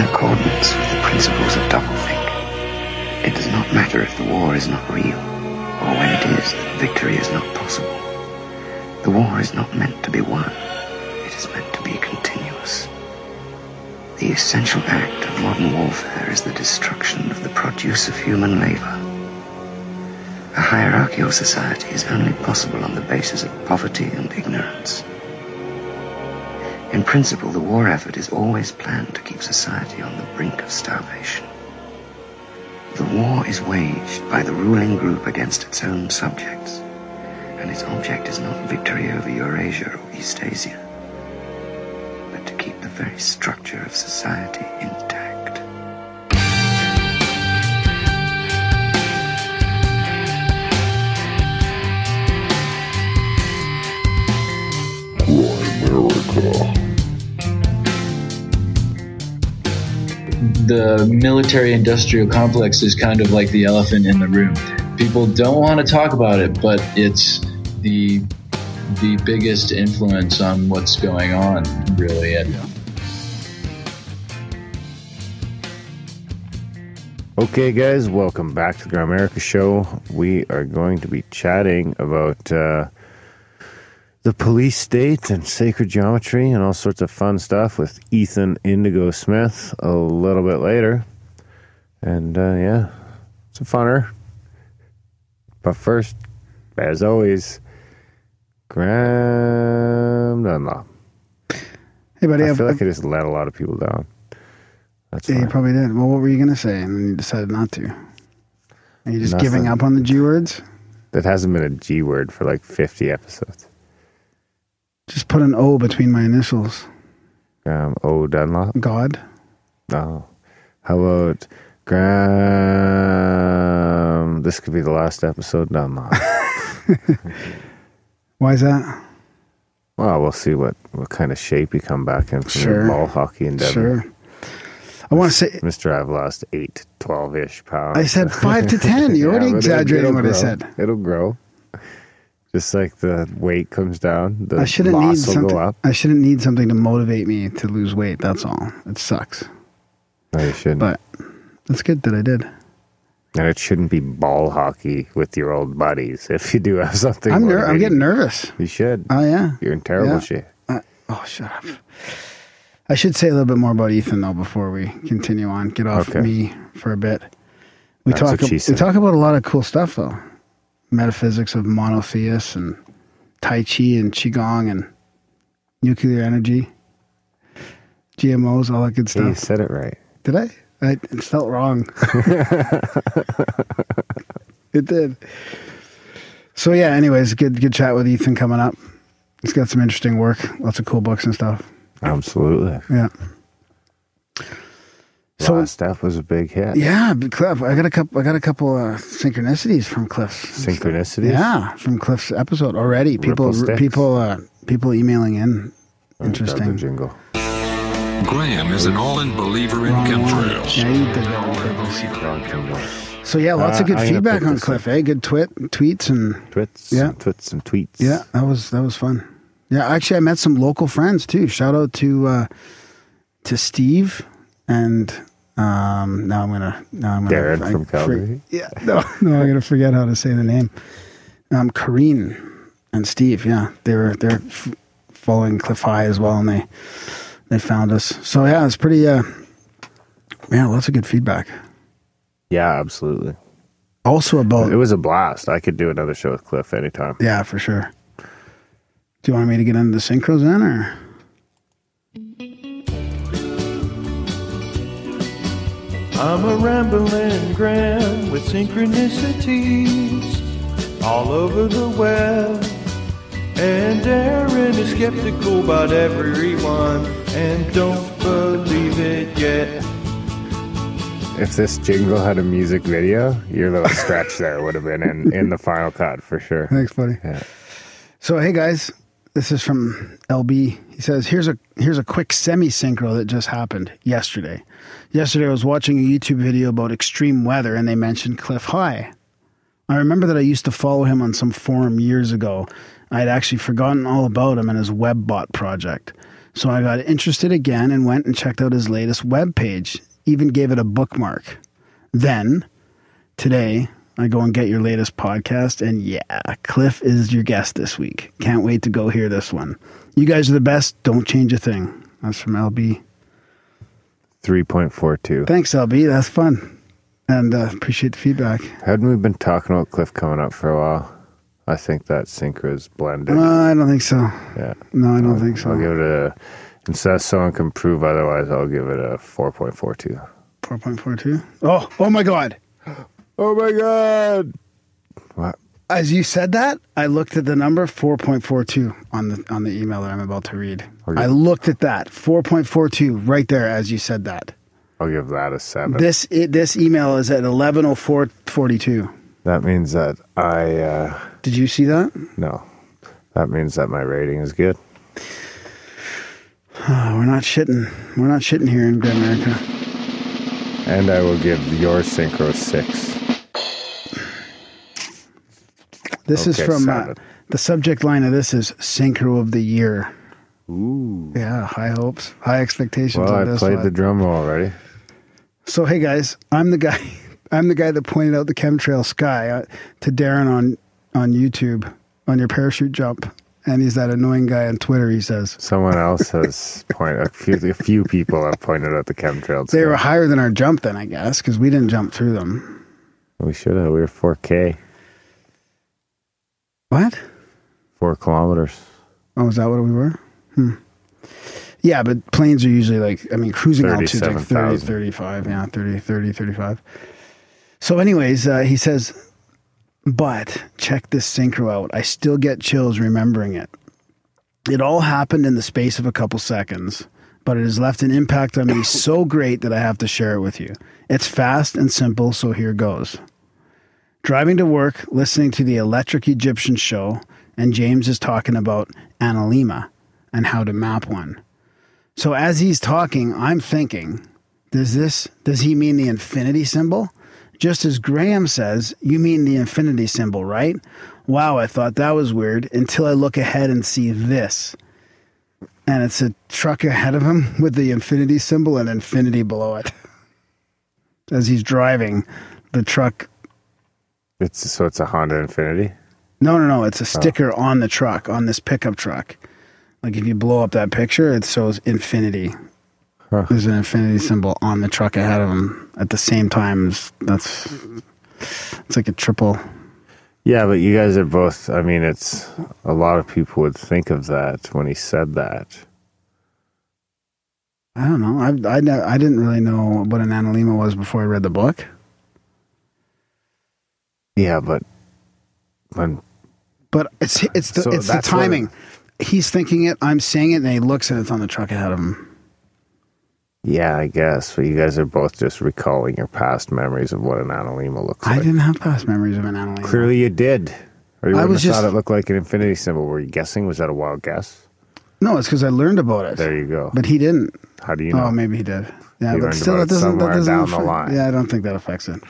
in accordance with the principles of doublethink. It does not matter if the war is not real, or when it is victory is not possible. The war is not meant to be won. It is meant to be continuous. The essential act of modern warfare is the destruction of the produce of human labor. A hierarchical society is only possible on the basis of poverty and ignorance. In principle, the war effort is always planned to keep society on the brink of starvation. The war is waged by the ruling group against its own subjects, and its object is not victory over Eurasia or Eastasia, but to keep the very structure of society intact. The military industrial complex is kind of like the elephant in the room. People don't want to talk about it, but it's the the biggest influence on what's going on, really. And Okay, guys, welcome back to the Grimerica Show. We are going to be chatting about uh, the police state and sacred geometry and all sorts of fun stuff with Ethan Indigo Smith a little bit later. And uh, yeah, it's a funner. But first, as always, Graham Dunlop. Hey, buddy. I I've- feel like I just let a lot of people down. That's yeah, you probably did. Well, what were you going to say? And then you decided not to. Are you just giving up on the G words? That hasn't been a G word for like 50 episodes. Just put an O between my initials. Graham O. Dunlop. God. No. How about Graham? This could be the last episode. Dunlop. Why is that? well, we'll see what, what kind of shape you come back in from Sure. your ball hockey endeavor. Sure. I want to say, Mister, I've lost eight to twelve ish pounds. I said five to 10. You're already exaggerating what I said. It'll grow. Just like the weight comes down, the I shouldn't need loss will something. go up. I shouldn't need something to motivate me to lose weight. That's all. It sucks, No, you shouldn't. but that's good that I did. and it shouldn't be ball hockey with your old buddies. If you do have something, I'm ner- I'm motivating getting nervous. You should. Oh yeah. You're in terrible Yeah. shape. Uh, oh, shut up. I should say a little bit more about Ethan though before we continue on. Get off Okay. me for a bit. We That's talk. what she We said. talk about a lot of cool stuff though. Metaphysics of monotheists and Tai Chi and Qigong and nuclear energy, GMOs, all that good Hey, you said it right. Did I? I it felt wrong. it did. So yeah. Anyways, good good chat with Ethan coming up. He's got some interesting work. Lots of cool books and stuff. Absolutely. Yeah. So- Last step was a big hit. Yeah, Cliff. I got a couple. I got a couple uh, synchronicities from Cliff's. Synchronicities. Yeah, from Cliff's episode already. People, Ripple people, uh, people emailing in. Grab the Interesting. jingle. Graham is an all-in believer in Wrong one. chemtrails. Yeah, you did that on purpose. Wrong jingle. So yeah, lots Uh, of good I'm feedback on this Cliff. Eh, good twit tweets and Twits. Yeah. and Twits and tweets. yeah, that was that was fun. Yeah, actually, I met some local friends too. Shout out to uh, to Steve and um, now I'm gonna now I'm gonna Darren I- from for- Calgary. yeah, no, no, I'm gonna forget how to say the name. Um, Kareen and Steve. Yeah, they were they're f- following Cliff High as well, and they they found us. So yeah, it's pretty. Uh, yeah, lots of good feedback. Yeah, absolutely. Also about It was a blast. I could do another show with Cliff anytime. yeah, for sure. Do you want me to get into the synchros then, or? I'm a rambling Graham with synchronicities all over the web. And Aaron is skeptical about everyone and don't believe it yet. If this jingle had a music video, your little stretch there would have been in, in the final cut for sure. Thanks, buddy. Yeah. So hey guys, this is from LB. He says, "Here's a here's a quick semi synchro that just happened yesterday. Yesterday I was watching a YouTube video about extreme weather and they mentioned Cliff High. I remember that I used to follow him on some forum years ago. I had actually forgotten all about him and his WebBot project. So I got interested again and went and checked out his latest web page, even gave it a bookmark. Then, today, I go and get your latest podcast, and yeah, Cliff is your guest this week. Can't wait to go hear this one. You guys are the best. Don't change a thing. That's from LB. 3.42. Thanks, LB. That's fun. And uh, appreciate the feedback. Hadn't we been talking about Cliff coming up for a while? I think that synchro is blended. Uh, I don't think so. yeah. No, I don't think so. I'll give it a, of someone can prove otherwise, I'll give it a 4.42. 4.42. Oh, oh my God. Oh my God. What? As you said that, I looked at the number 4.42 on the on the email that I'm about to read. I looked at that 4.42 right there as you said that. I'll give that a 7. This it, this email is at 11:04:42. that means that I, uh, Did you see that? no. That means that my rating is good. Oh, we're not shitting. We're not shitting here in Grimerica. And I will give your synchro 6. This is from uh, the subject line of this is synchro of the year. Ooh. Yeah, high hopes, high expectations Well, on I this played one. the drum already. So hey guys, I'm the guy. I'm the guy that pointed out the chemtrail sky uh, to Darren on on YouTube on your parachute jump, and he's that annoying guy on Twitter. He says Someone else has pointed, a few, a few people have pointed out the chemtrails. they were higher than our jump, then I guess, because we didn't jump through them. We should have. We were 4K, What? four kilometers. Oh, is that what we were? Hmm. Yeah, but planes are usually like, I mean, cruising altitude like 30, 37,000. 35. Yeah, 30, 30, 35. So, anyways, uh, he says, but check this synchro out. I still get chills remembering it. It all happened in the space of a couple seconds, but it has left an impact on me so great that I have to share it with you. It's fast and simple, so here goes. Driving to work, listening to the Electric Egyptian show, and James is talking about analemma and how to map one. So as he's talking, I'm thinking, does this does he mean the infinity symbol? Just as Graham says, you mean the infinity symbol, right? Wow, I thought that was weird until I look ahead and see this. And it's a truck ahead of him with the infinity symbol and infinity below it. As he's driving, the truck It's so it's a Honda Infinity. No, no, no. It's a oh. sticker on the truck, on this pickup truck. Like if you blow up that picture, it shows infinity. Huh. There's an infinity symbol on the truck ahead of him at the same time. as- That's it's like a triple. Yeah, but you guys are both. I mean, it's a lot of people would think of that when he said that. I don't know. I, I, I didn't really know what an analemma was before I read the book. Yeah, but when But it's it's the So it's the timing. He's thinking it. I'm saying it, and he looks and it's on the truck ahead of him. yeah, I guess. But you guys are both just recalling your past memories of what an analemma looks like. I didn't have past memories of an analemma. Clearly, you did. Or you I wouldn't was have thought it looked like an infinity symbol. Were you guessing? Was that a wild guess? No, it's because I learned about it. There you go. But he didn't. How do you know? Oh, maybe he did. Yeah, but still, it doesn't. That doesn't down the affect- line. Yeah, I don't think that affects it.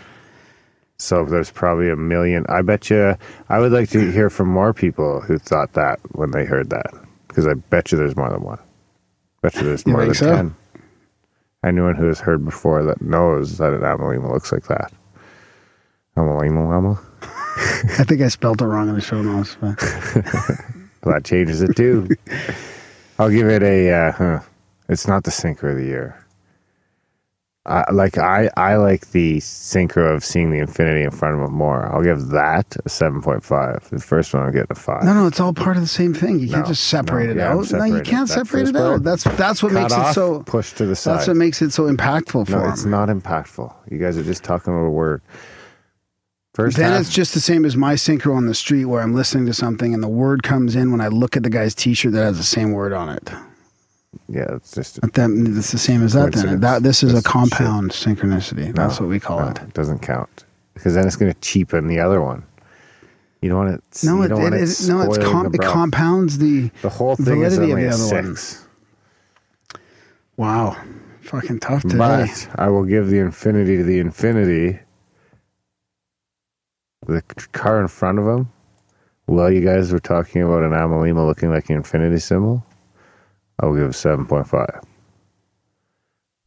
So there's probably a million. I bet you. I would like to hear from more people who thought that when they heard that, because I bet you there's more than one. Bet you there's You more than so? ten. Anyone who has heard before that knows that an amalima looks like that. Amalima lama. I think I spelled it wrong in the show notes. But Well, that changes it too. I'll give it a. Uh, huh. It's not the sinker of the year. I like I I like the synchro of seeing the infinity in front of him more. I'll give that a seven point five. The first one I'll get a five. no, no, it's all part of the same thing. You can't No, just separate no, it yeah, out. No, you can't that separate it out. part. That's that's what makes off, it so. push to the side. That's what makes it so impactful for no, him. it's not impactful. You guys are just talking about a word. First Then half, it's just the same as my synchro on the street where I'm listening to something and the word comes in when I look at the guy's T-shirt that has the same word on it. Yeah, it's just But that, it's the same as that. Then that this is a compound synchronicity. That's no, what we call no, it. It doesn't count because then it's going to cheapen the other one. You don't want it. No, it, it, it, no, it's com- the it compounds the The whole thing is validity of the a other one. wow, fucking tough today. But I will give the infinity to the infinity. The car in front of him, Well, you guys were talking about an Amalima looking like an infinity symbol, I'll give it seven point five.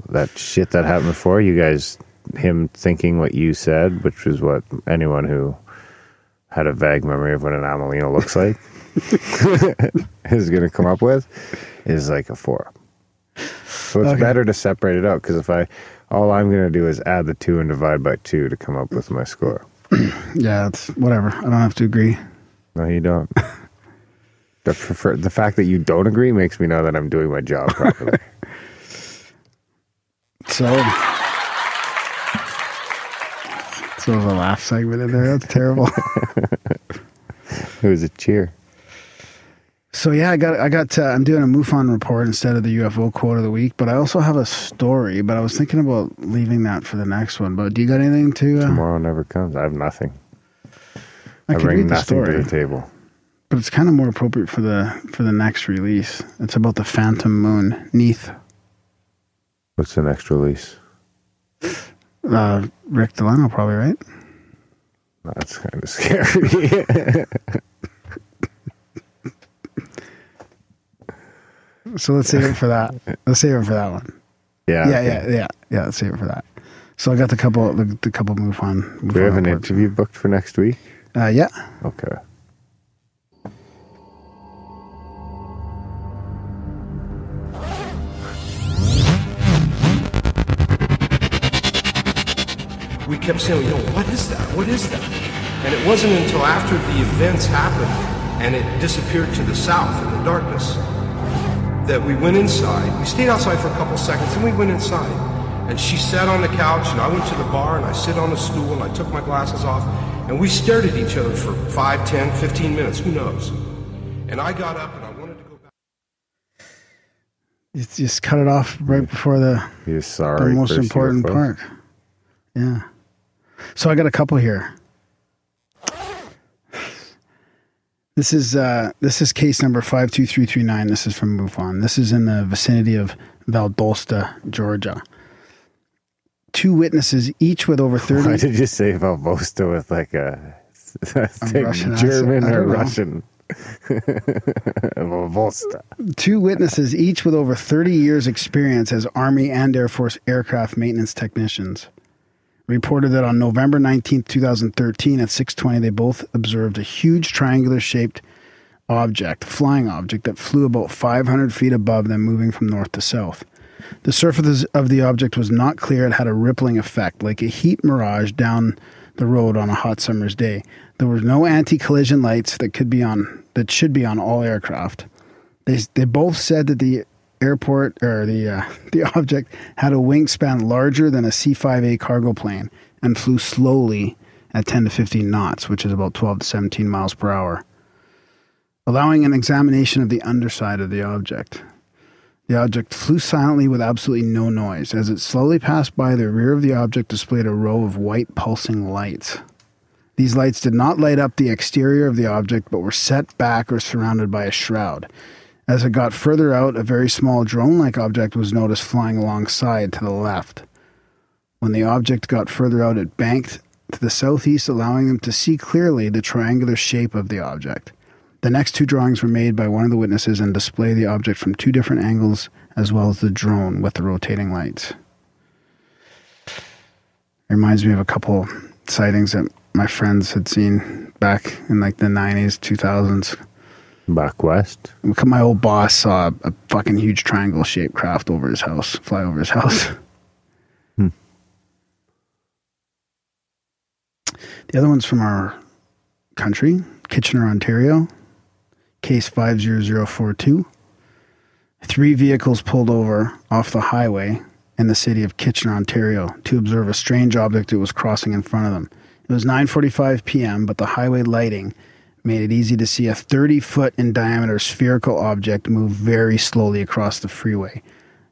That shit that happened before, you guys, him thinking what you said, which was what anyone who had a vague memory of what an Amelino looks like is going to come up with, is like a four. So it's Okay. better to separate it out because if I, all I'm going to do is add the two and divide by two to come up with my score. Yeah, it's whatever. I don't have to agree. No, you don't. the, prefer, the fact that you don't agree makes me know that I'm doing my job properly. So, so the laugh segment in there. That's terrible. it was a cheer. So yeah, I got I got uh, I'm doing a MUFON report instead of the UFO quote of the week, but I also have a story. But I was thinking about leaving that for the next one. But do you got anything to? Uh, Tomorrow never comes. I have nothing. I I, bring nothing to the table. But it's kind of more appropriate for the for the next release. It's about the Phantom Moon, Neath. What's the next release? Uh, Rick Delano, probably right. That's kind of scary. So let's save it for that. Let's save it for that one. yeah. Yeah, okay. yeah, yeah, yeah. Let's save it for that. So I got the couple, the, the couple MUFON. Do we have an interview booked for next week? Uh, yeah. Okay. We kept saying, you know, what is that? What is that? And it wasn't until after the events happened and it disappeared to the south in the darkness that we went inside. We stayed outside for a couple seconds and we went inside. And she sat on the couch and I went to the bar and I sit on a stool and I took my glasses off and we stared at each other for 5, 10, 15 minutes, who knows. And I got up and I wanted to go back. You just cut it off right before the You're the most important part. Yeah. So I got a couple here. This is uh, this is case number five two three three nine. This is from MUFON. This is in the vicinity of Valdosta, Georgia. Two witnesses, each with over Why thirty. did you say Valbosta with like a, Russian German or. Russian? Two witnesses, each with over 30 years' experience as Army and Air Force aircraft maintenance technicians, reported that on November 19, 2013, at 6:20, they both observed a huge triangular-shaped object, flying object that flew about 500 feet above them, moving from north to south. The surface of the object was not clear. It had a rippling effect, like a heat mirage down the road on a hot summer's day. There were no anti-collision lights that could be on that should be on all aircraft. They they both said that the airport or the uh, the object had a wingspan larger than a C-5A cargo plane and flew slowly at 10 to 15 knots, which is about 12 to 17 miles per hour, allowing an examination of the underside of the object. The object flew silently with absolutely no noise. As it slowly passed by, the rear of the object displayed a row of white pulsing lights. These lights did not light up the exterior of the object, but were set back or surrounded by a shroud. As it got further out, a very small drone like object was noticed flying alongside to the left. When the object got further out, it banked to the southeast, allowing them to see clearly the triangular shape of the object. The next two drawings were made by one of the witnesses and display the object from two different angles, as well as the drone with the rotating lights. It reminds me of a couple sightings that my friends had seen back in like the 90s, 2000s. Back west. My old boss saw a, fucking huge triangle shaped craft over his house, fly over his house. Hmm. The other one's from our country, Kitchener, Ontario, case 50042. Three vehicles pulled over off the highway in the city of Kitchener, Ontario, to observe a strange object that was crossing in front of them. It was 9:45 p.m., but the highway lighting made it easy to see a 30 foot in diameter spherical object move very slowly across the freeway,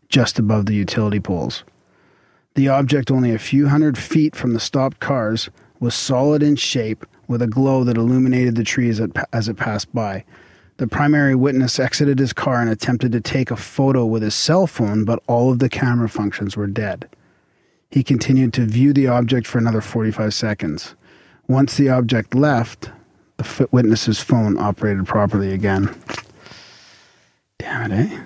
just above the utility poles. The object, only a few hundred feet from the stopped cars, was solid in shape with a glow that illuminated the trees as it- passed by. The primary witness exited his car and attempted to take a photo with his cell phone, but all of the camera functions were dead. He continued to view the object for another 45 seconds. Once the object left, the f- witness's phone operated properly again. Damn it, eh?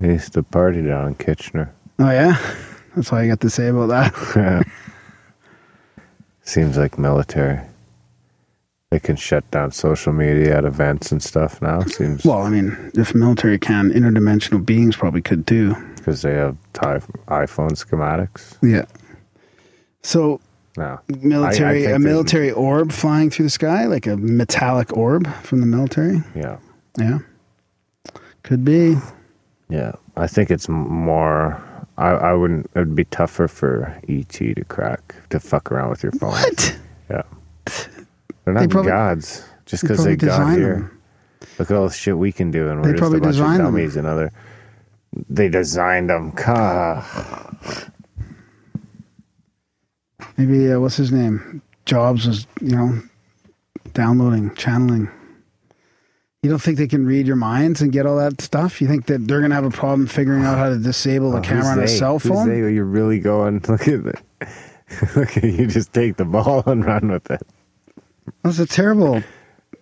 He used to party down in Kitchener. Oh yeah, that's all you got to say about that. Seems like military. They can shut down social media at events and stuff now. Seems Well, I mean, if military can, interdimensional beings probably could too. because they have iPhone schematics. Yeah. So No, military, think a there's- military orb flying through the sky, like a metallic orb from the military. yeah, Yeah, could be. yeah. I think it's more. I, I wouldn't. It'd be tougher for ET to crack to fuck around with your phone. What? Yeah, they're not probably- gods just because they, probably got here. them. Look at all the shit we can do, and They we're just a bunch of designed them. dummies. And other, they designed them. Maybe uh, what's his name? Jobs was, you know, downloading, channeling. You don't think they can read your minds and get all that stuff? You think that they're gonna have a problem figuring out how to disable the Oh, camera who's on a cell Who's phone? they? You're really going. Look at it. Look at you. Just take the ball and run with it. That's a terrible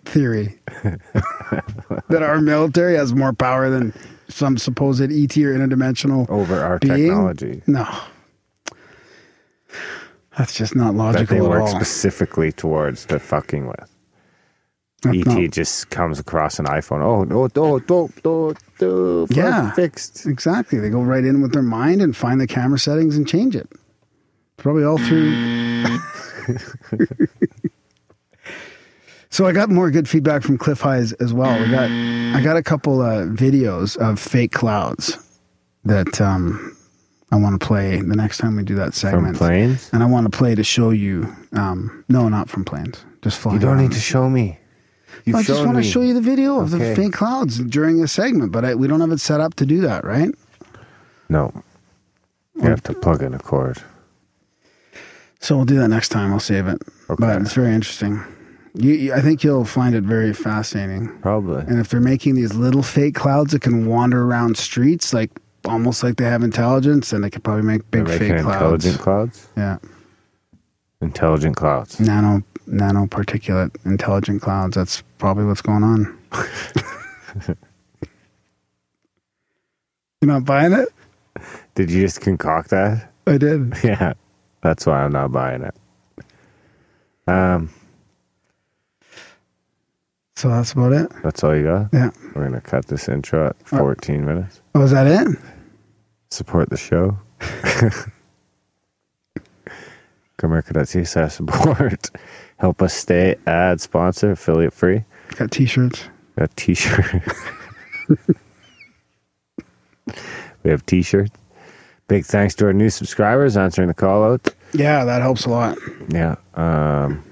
theory. that our military has more power than some supposed ET or interdimensional over our being? technology. No. That's just not that logical they at work all. specifically towards the fucking with. That's ET not- just comes across an iPhone. Oh no, no, no, no, no, Yeah. fixed. Exactly. They go right in with their mind and find the camera settings and change it. Probably all through. so I got more good feedback from Cliff Highs as well. We got I got a couple uh, videos of fake clouds that um, I want to play the next time we do that segment. From segment. planes? And I want to play to show you. Um, no, not from planes. Just flying. You don't around. need to show me. You've I just shown want to show you the video of the Okay. fake clouds during a segment, but I, we don't have it set up to do that, right? No. You have to plug in a cord. So we'll do that next time. I'll save it. Okay. But it's very interesting. You, you, I think you'll find it very fascinating. Probably. And if they're making these little fake clouds that can wander around streets, like almost like they have intelligence, and they could probably make big fake clouds. intelligent clouds. Yeah, Intelligent clouds. nano nano particulate intelligent clouds. That's probably what's going on. You're not buying it? Did you just concoct that? I did. Yeah. That's why I'm not buying it. Um, So that's about it. that's all you got. Yeah. We're gonna cut this intro at 14 minutes. Oh, is that it? Support the show. Grimerica.ca slash support. Help us stay ad sponsor, affiliate free. Got t-shirts. Got t-shirt. we have t-shirts. Big thanks to our new subscribers answering the call out. Yeah, that helps a lot. Yeah. Um,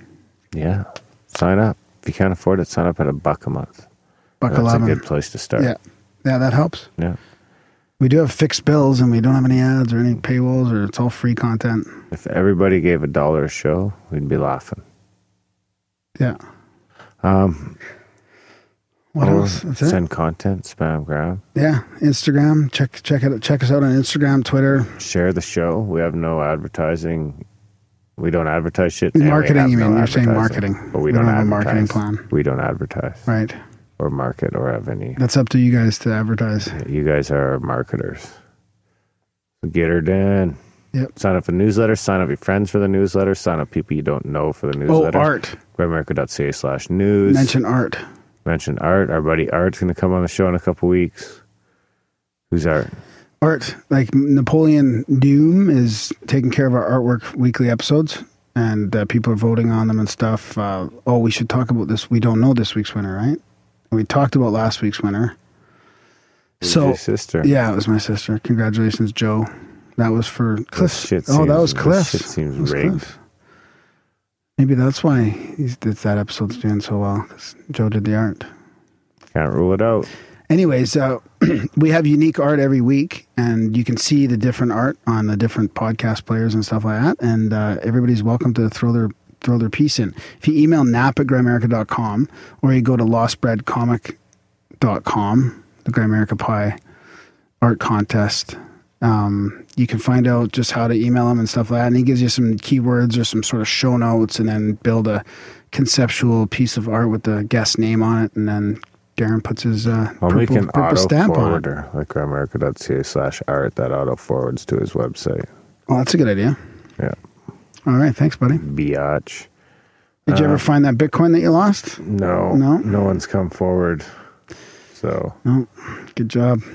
yeah. Sign up. If you can't afford it, sign up at a buck a month. Buck That's eleven. a good place to start. Yeah, yeah, that helps. Yeah. We do have fixed bills, and we don't have any ads or any paywalls, or it's all free content. If everybody gave a dollar a show, we'd be laughing. Yeah. Um, What or else? That's it. Send content, spam grab. Yeah, Instagram. Check check it. Check us out on Instagram, Twitter. Share the show. We have no advertising. We don't advertise shit. Marketing, you mean? no You're saying marketing. But we, We don't, don't have a marketing plan. We don't advertise Right. Or market or have any. That's up to you guys to advertise. You guys are marketers. So get her done. Yep. Sign up for the newsletter. Sign up your friends for the newsletter. Sign up people you don't know for the newsletter. Oh, newsletter. art. Grimerica.ca slash news. Mention art. Mention Art. Our buddy Art's going to come on the show in a couple weeks. Who's Art? Art. Like Napoleon Doom is taking care of our artwork weekly episodes, and uh, people are voting on them and stuff. Uh, oh, we should talk about this. We don't know this week's winner, right? We talked about last week's winner. So your sister. Yeah, it was my sister. Congratulations, Joe. That was for Cliff. shit oh, that seems- was this Cliff. shit seems That was rigged. Cliff. Maybe that's why he's, that that episode's doing so well because Joe did the art. Can't rule it out. Anyways, uh, we have unique art every week, and you can see the different art on the different podcast players and stuff like that. And uh, everybody's welcome to throw their throw their piece in. If you email nap at grimerica.com or you go to lostbreadcomic.com, the Grimerica Pie art contest, um, you can find out just how to email him and stuff like that. And he gives you some keywords or some sort of show notes and then build a conceptual piece of art with the guest name on it and then Darren puts his uh, I'll make an purple auto stamp on it. forwarder, like grimerica.ca slash art that auto forwards to his website. Well, that's a good idea. Yeah. All right, thanks, buddy. Biatch. Did you ever find that Bitcoin that you lost? No, No? no one's come forward. So No. Good job.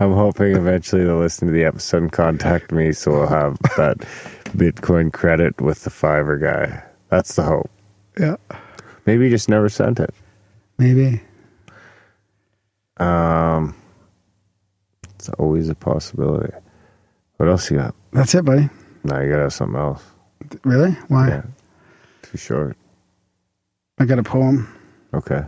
I'm hoping eventually they'll listen to the episode and contact me so we'll have that Bitcoin credit with the Fiverr guy. That's the hope. Yeah. Maybe he just never sent it. Maybe. Um, it's always a possibility. What else you got? That's it, buddy. No, you gotta have something else. Really? Why? Yeah. Too short. I got a poem. Okay.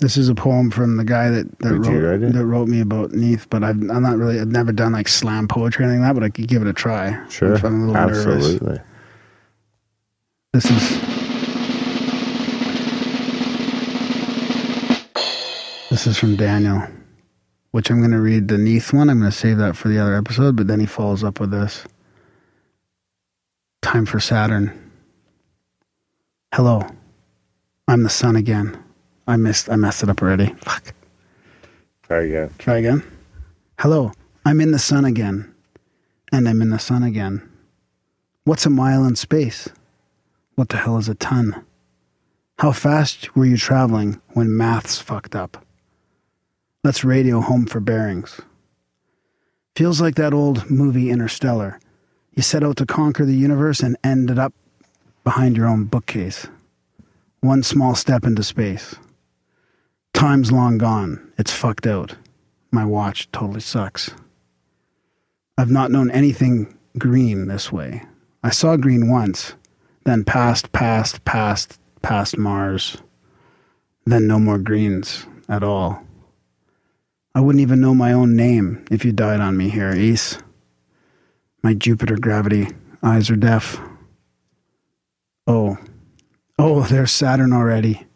This is a poem from the guy that that Did wrote that wrote me about Neath, but I've, I'm not really. I've never done like slam poetry or anything like that, but I could give it a try. Sure. I'm, I'm a little nervous. Absolutely. This is. This is from Daniel, which I'm going to read the Neath one. I'm going to save that for the other episode, but then he follows up with this. Time for Saturn. Hello. I'm the sun again. I missed. I messed it up already. Fuck. Try again. Try again. Hello, I'm in the sun again. And I'm in the sun again. What's a mile in space? What the hell is a ton? How fast were you traveling when math's fucked up? Let's radio home for bearings. Feels like that old movie Interstellar. You set out to conquer the universe and ended up behind your own bookcase. One small step into space. Time's long gone. It's fucked out. My watch totally sucks. I've not known anything green this way. I saw green once, then past, past, past, past Mars. Then no more greens at all. I wouldn't even know my own name if you died on me here, Ace. My Jupiter gravity eyes are deaf. Oh, oh, there's Saturn already.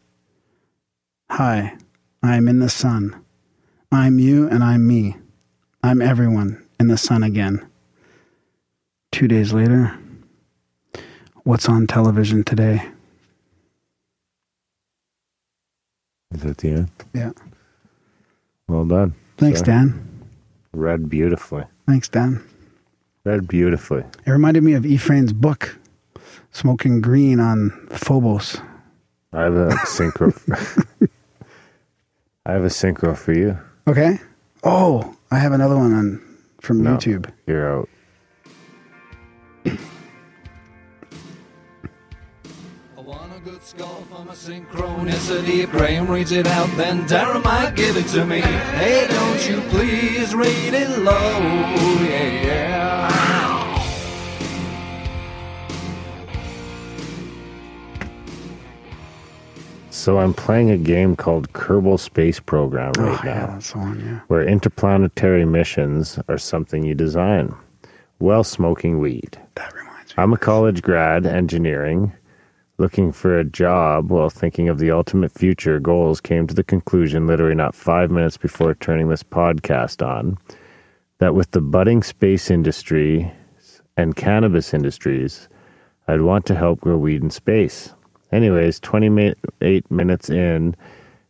Hi, I am in the sun. I'm you and I'm me. I'm everyone in the sun again. Two days later, what's on television today? Is that the end? Yeah. Well done. Thanks, Sir. Dan. Read beautifully. Thanks, Dan. Read beautifully. It reminded me of Ephraim's book, Smoking Green on Phobos. I have a synchro. I have a synchro for you. Okay. Oh, I have another one on from No. YouTube. You're out. My synchronicity. If Graham reads it out, then Darren might give it to me. Hey, don't you please read it low. Yeah, yeah. So I'm playing a game called Kerbal Space Program right oh, now. yeah, that's one, yeah. where interplanetary missions are something you design while smoking weed. That reminds me. I'm a college grad, engineering, looking for a job while thinking of the ultimate future goals. Came to the conclusion, literally not five minutes before turning this podcast on, that with the budding space industry and cannabis industries, I'd want to help grow weed in space. Anyways, 28 minutes in,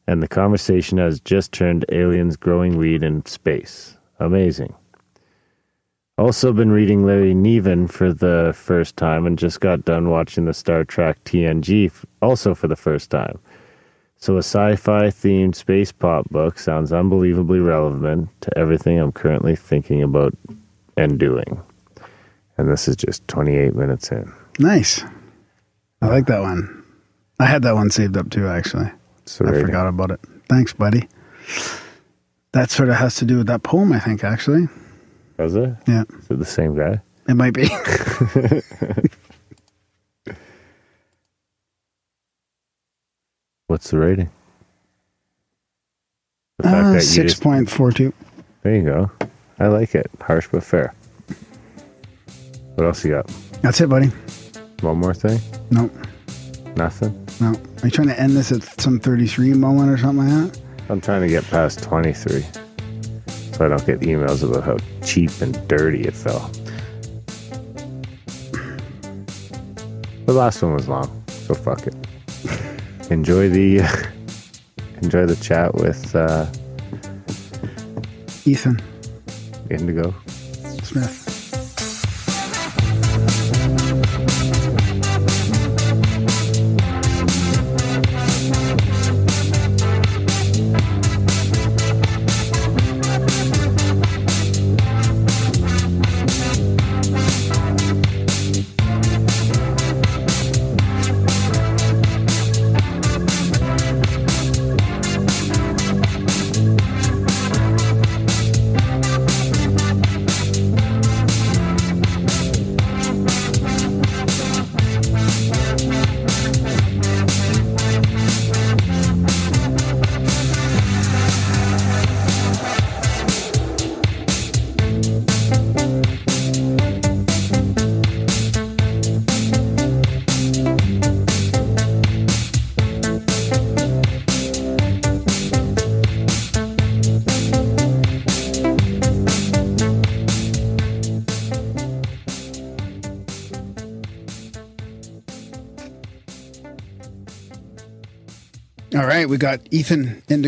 and the conversation has just turned aliens growing weed in space. Amazing. Also, been reading Larry Niven for the first time and just got done watching the Star Trek TNG f- also for the first time. So, a sci fi themed space pop book sounds unbelievably relevant to everything I'm currently thinking about and doing. And this is just 28 minutes in. Nice. I like that one. I had that one saved up too, actually. So, I forgot about it. Thanks, buddy. That sort of has to do with that poem, I think, actually. Was it? Yeah, Is it the same guy? it might be. What's the rating? The Uh, Six point four two. There you go. I like it. Harsh but fair. What else you got? That's it, buddy. One more thing? No, Nothing? no. Are you trying to end this at some thirty-three moment or something like that? I'm trying to get past 23 so I don't get emails about how cheap and dirty it felt. The last one was long, so fuck it. enjoy the enjoy the chat with uh, Ethan Indigo. Smith.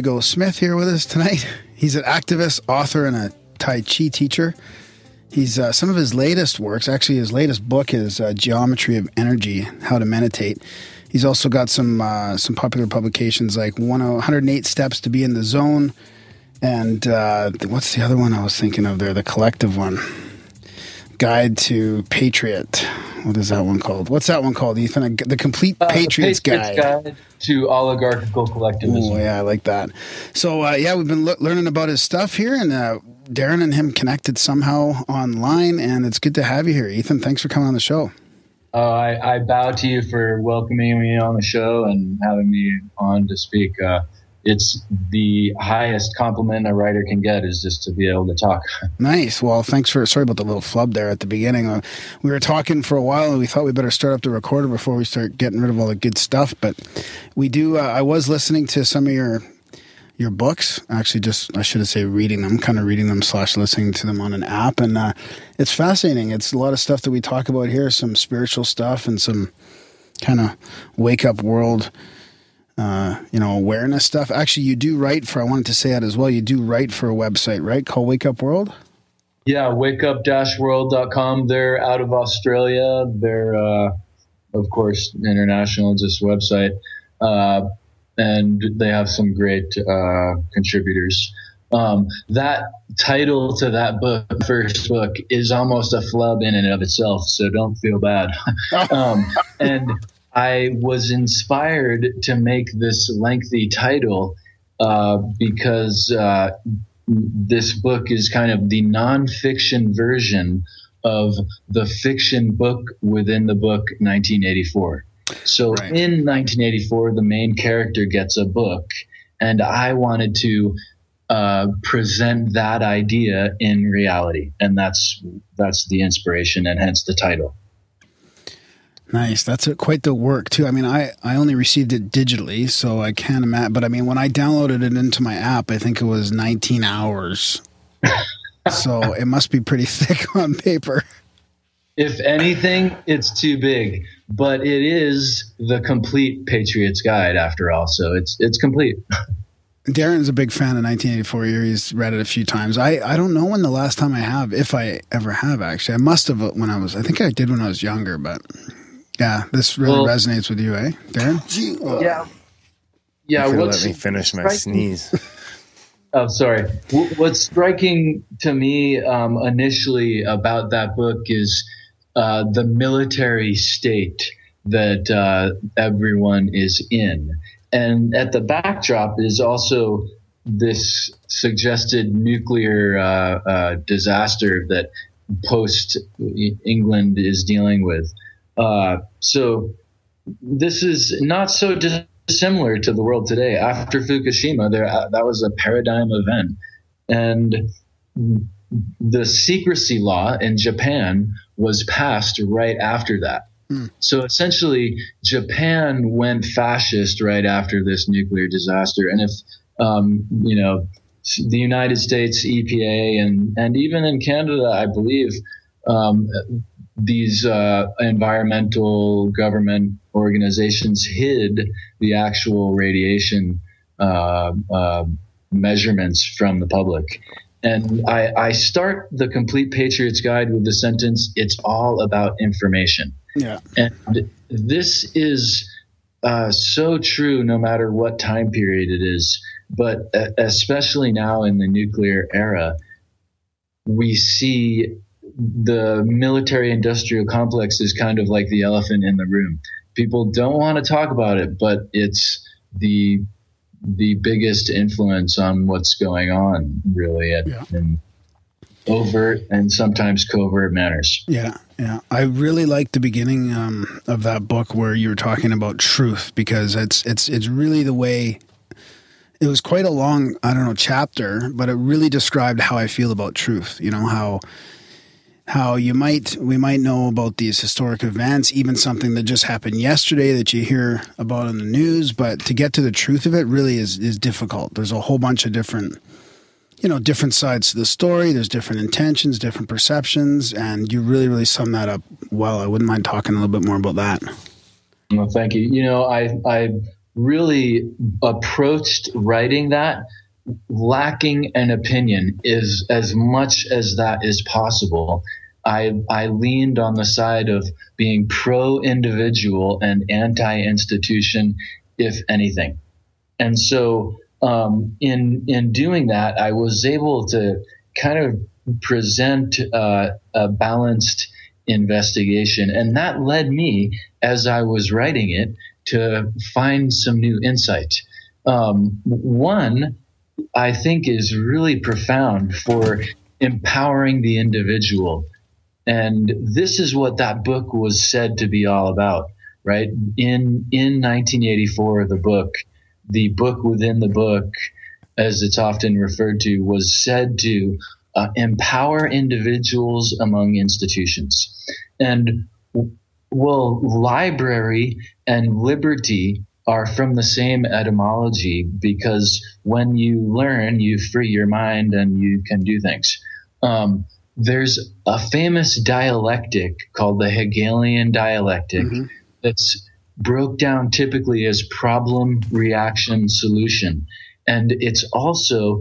Indigo Smith here with us tonight. He's an activist, author, and a Tai Chi teacher. He's uh, some of his latest works. Actually, his latest book is uh, Geometry of Energy: How to Meditate. He's also got some uh, some popular publications like 108 Steps to Be in the Zone, and uh, what's the other one I was thinking of there? The collective one, Guide to Patriot. What is that one called? What's that one called, Ethan? The Complete Uh, Patriots, Patriots Guide. to oligarchical collectivism. Oh yeah, I like that. So uh, yeah, we've been le- learning about his stuff here, and uh, Darren and him connected somehow online, and it's good to have you here, Ethan. Thanks for coming on the show. Uh, I, I bow to you for welcoming me on the show and having me on to speak. Uh, it's the highest compliment a writer can get is just to be able to talk. Nice. Well, thanks for sorry about the little flub there at the beginning. Uh, we were talking for a while, and we thought we better start up the recorder before we start getting rid of all the good stuff. But we do. Uh, I was listening to some of your your books. Actually, just I should have say reading them, kind of reading them slash listening to them on an app, and uh, it's fascinating. It's a lot of stuff that we talk about here, some spiritual stuff and some kind of wake up world. Uh, you know, awareness stuff. Actually, you do write for. I wanted to say that as well. You do write for a website, right? Called Wake Up World. Yeah, wakeup-world.com. They're out of Australia. They're, uh, of course, international, just website. Uh, and they have some great uh, contributors. Um, that title to that book, first book, is almost a flub in and of itself, so don't feel bad. um, and I was inspired to make this lengthy title uh, because uh, this book is kind of the nonfiction version of the fiction book within the book 1984. So Right. in 1984, the main character gets a book, and I wanted to uh, present that idea in reality, and that's that's the inspiration, and hence the title. Nice. That's a, quite the work too. I mean, I, I only received it digitally, so I can't imagine. But I mean, when I downloaded it into my app, I think it was 19 hours. so it must be pretty thick on paper. If anything, it's too big, but it is the complete Patriots Guide after all. So it's it's complete. Darren's a big fan of 1984 year. He's read it a few times. I, I don't know when the last time I have, if I ever have actually. I must have uh, when I was, I think I did when I was younger, but yeah, this really Well- resonates with you, eh, Darren? Yeah. Yeah. you what's let me finish my striking- sneeze. Oh, sorry. What's striking to me um, initially about that book is uh, the military state that uh, everyone is in. And at the backdrop is also this suggested nuclear uh, uh, disaster that post England is dealing with. Uh, so this is not so dissimilar to the world today. After Fukushima, there uh, that was a paradigm event, and the secrecy law in Japan was passed right after that. So essentially, Japan went fascist right after this nuclear disaster, and if um, you know the United States EPA and and even in Canada, I believe. Um, these uh, environmental government organizations hid the actual radiation uh, uh, measurements from the public. And I, I, start the Complete Patriot's Guide with the sentence, it's all about information. Yeah. And this is uh, so true no matter what time period it is, but especially now in the nuclear era, we see the military industrial complex is kind of like the elephant in the room. People don't want to talk about it, but it's the the biggest influence on what's going on, really, at, yeah. in overt and sometimes covert manners. Yeah, yeah. I really like the beginning um, of that book where you were talking about truth because it's it's it's really the way. It was quite a long, I don't know, chapter, but it really described how I feel about truth. You know how how you might we might know about these historic events, even something that just happened yesterday that you hear about in the news, but to get to the truth of it really is is difficult. There's a whole bunch of different you know, different sides to the story, there's different intentions, different perceptions, and you really, really sum that up well. I wouldn't mind talking a little bit more about that. Well, thank you. You know, I I really approached writing that lacking an opinion is as much as that is possible. I, I leaned on the side of being pro individual and anti institution, if anything. And so, um, in, in doing that, I was able to kind of present uh, a balanced investigation. And that led me, as I was writing it, to find some new insight. Um, one, I think is really profound for empowering the individual. And this is what that book was said to be all about, right? In in 1984, the book, the book within the book, as it's often referred to, was said to uh, empower individuals among institutions. And well, library and liberty are from the same etymology because when you learn, you free your mind and you can do things. Um, there's a famous dialectic called the Hegelian dialectic mm-hmm. that's broke down typically as problem, reaction, solution. And it's also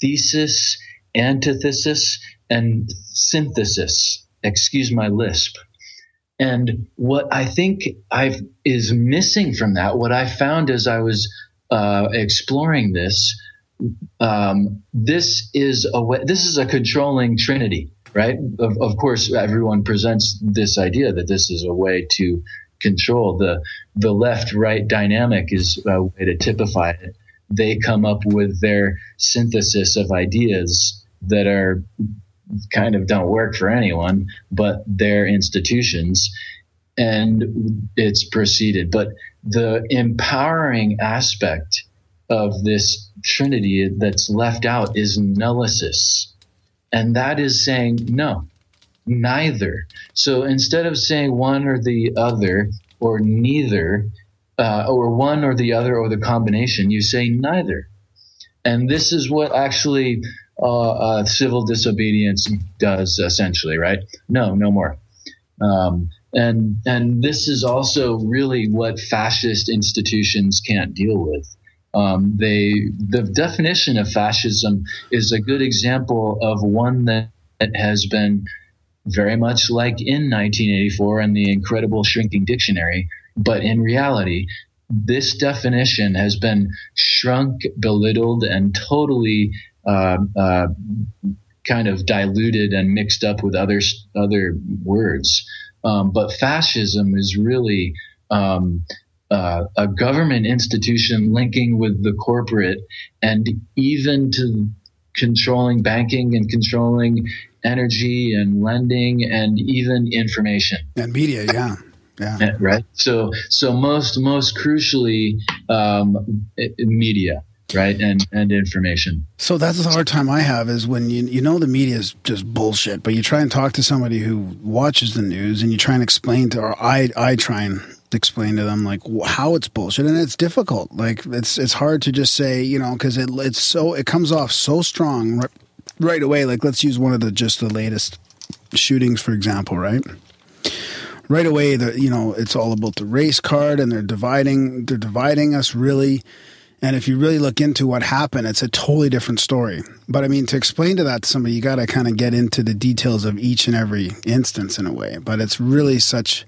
thesis, antithesis, and synthesis. Excuse my lisp. And what I think I've is missing from that, what I found as I was uh, exploring this, um, this is a way, this is a controlling trinity, right? Of, of course, everyone presents this idea that this is a way to control the the left right dynamic is a way to typify it. They come up with their synthesis of ideas that are kind of don't work for anyone but their institutions and it's proceeded. But the empowering aspect of this trinity that's left out is nullicis and that is saying no neither. So instead of saying one or the other or neither uh, or one or the other or the combination you say neither. And this is what actually uh, civil disobedience does essentially, right? No, no more. Um, and and this is also really what fascist institutions can't deal with. Um, they the definition of fascism is a good example of one that, has been very much like in 1984 and the incredible shrinking dictionary, but in reality, this definition has been shrunk, belittled, and totally kind of diluted and mixed up with other other words. Um, but fascism is really um, uh, a government institution linking with the corporate and even to controlling banking and controlling energy and lending and even information and media. Yeah. Yeah. Right. So, so most, most crucially, um, media right? And and information. So that's the hard time i have is when you you know the media is just bullshit but you try and talk to somebody who watches the news and you try and explain to or i i try and explain to them like how it's bullshit and it's difficult. Like it's it's hard to just say you know because it, it's so it comes off so strong right, right away. Like let's use one of the just the latest shootings for example right? Right away the you know it's all about the race card and they're dividing they're dividing us really and if you really look into what happened it's a totally different story. But i mean to explain to that to somebody you got to kind of get into the details of each and every instance in a way. But it's really such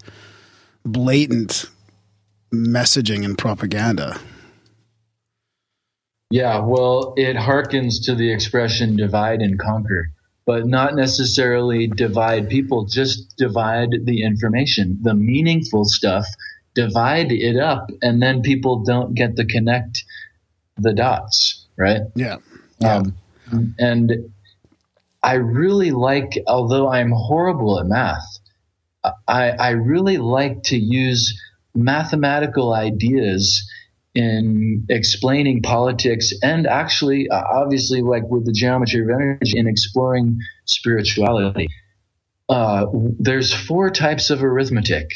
blatant messaging and propaganda. Yeah, well, it harkens to the expression divide and conquer, but not necessarily divide people, just divide the information, the meaningful stuff, divide it up, and then people don't get to connect the dots, right? yeah Um, and I really like, although I'm horrible at math, I, I really like to use mathematical ideas in explaining politics and actually, uh, obviously, like with the geometry of energy, in exploring spirituality. Uh, there's four types of arithmetic.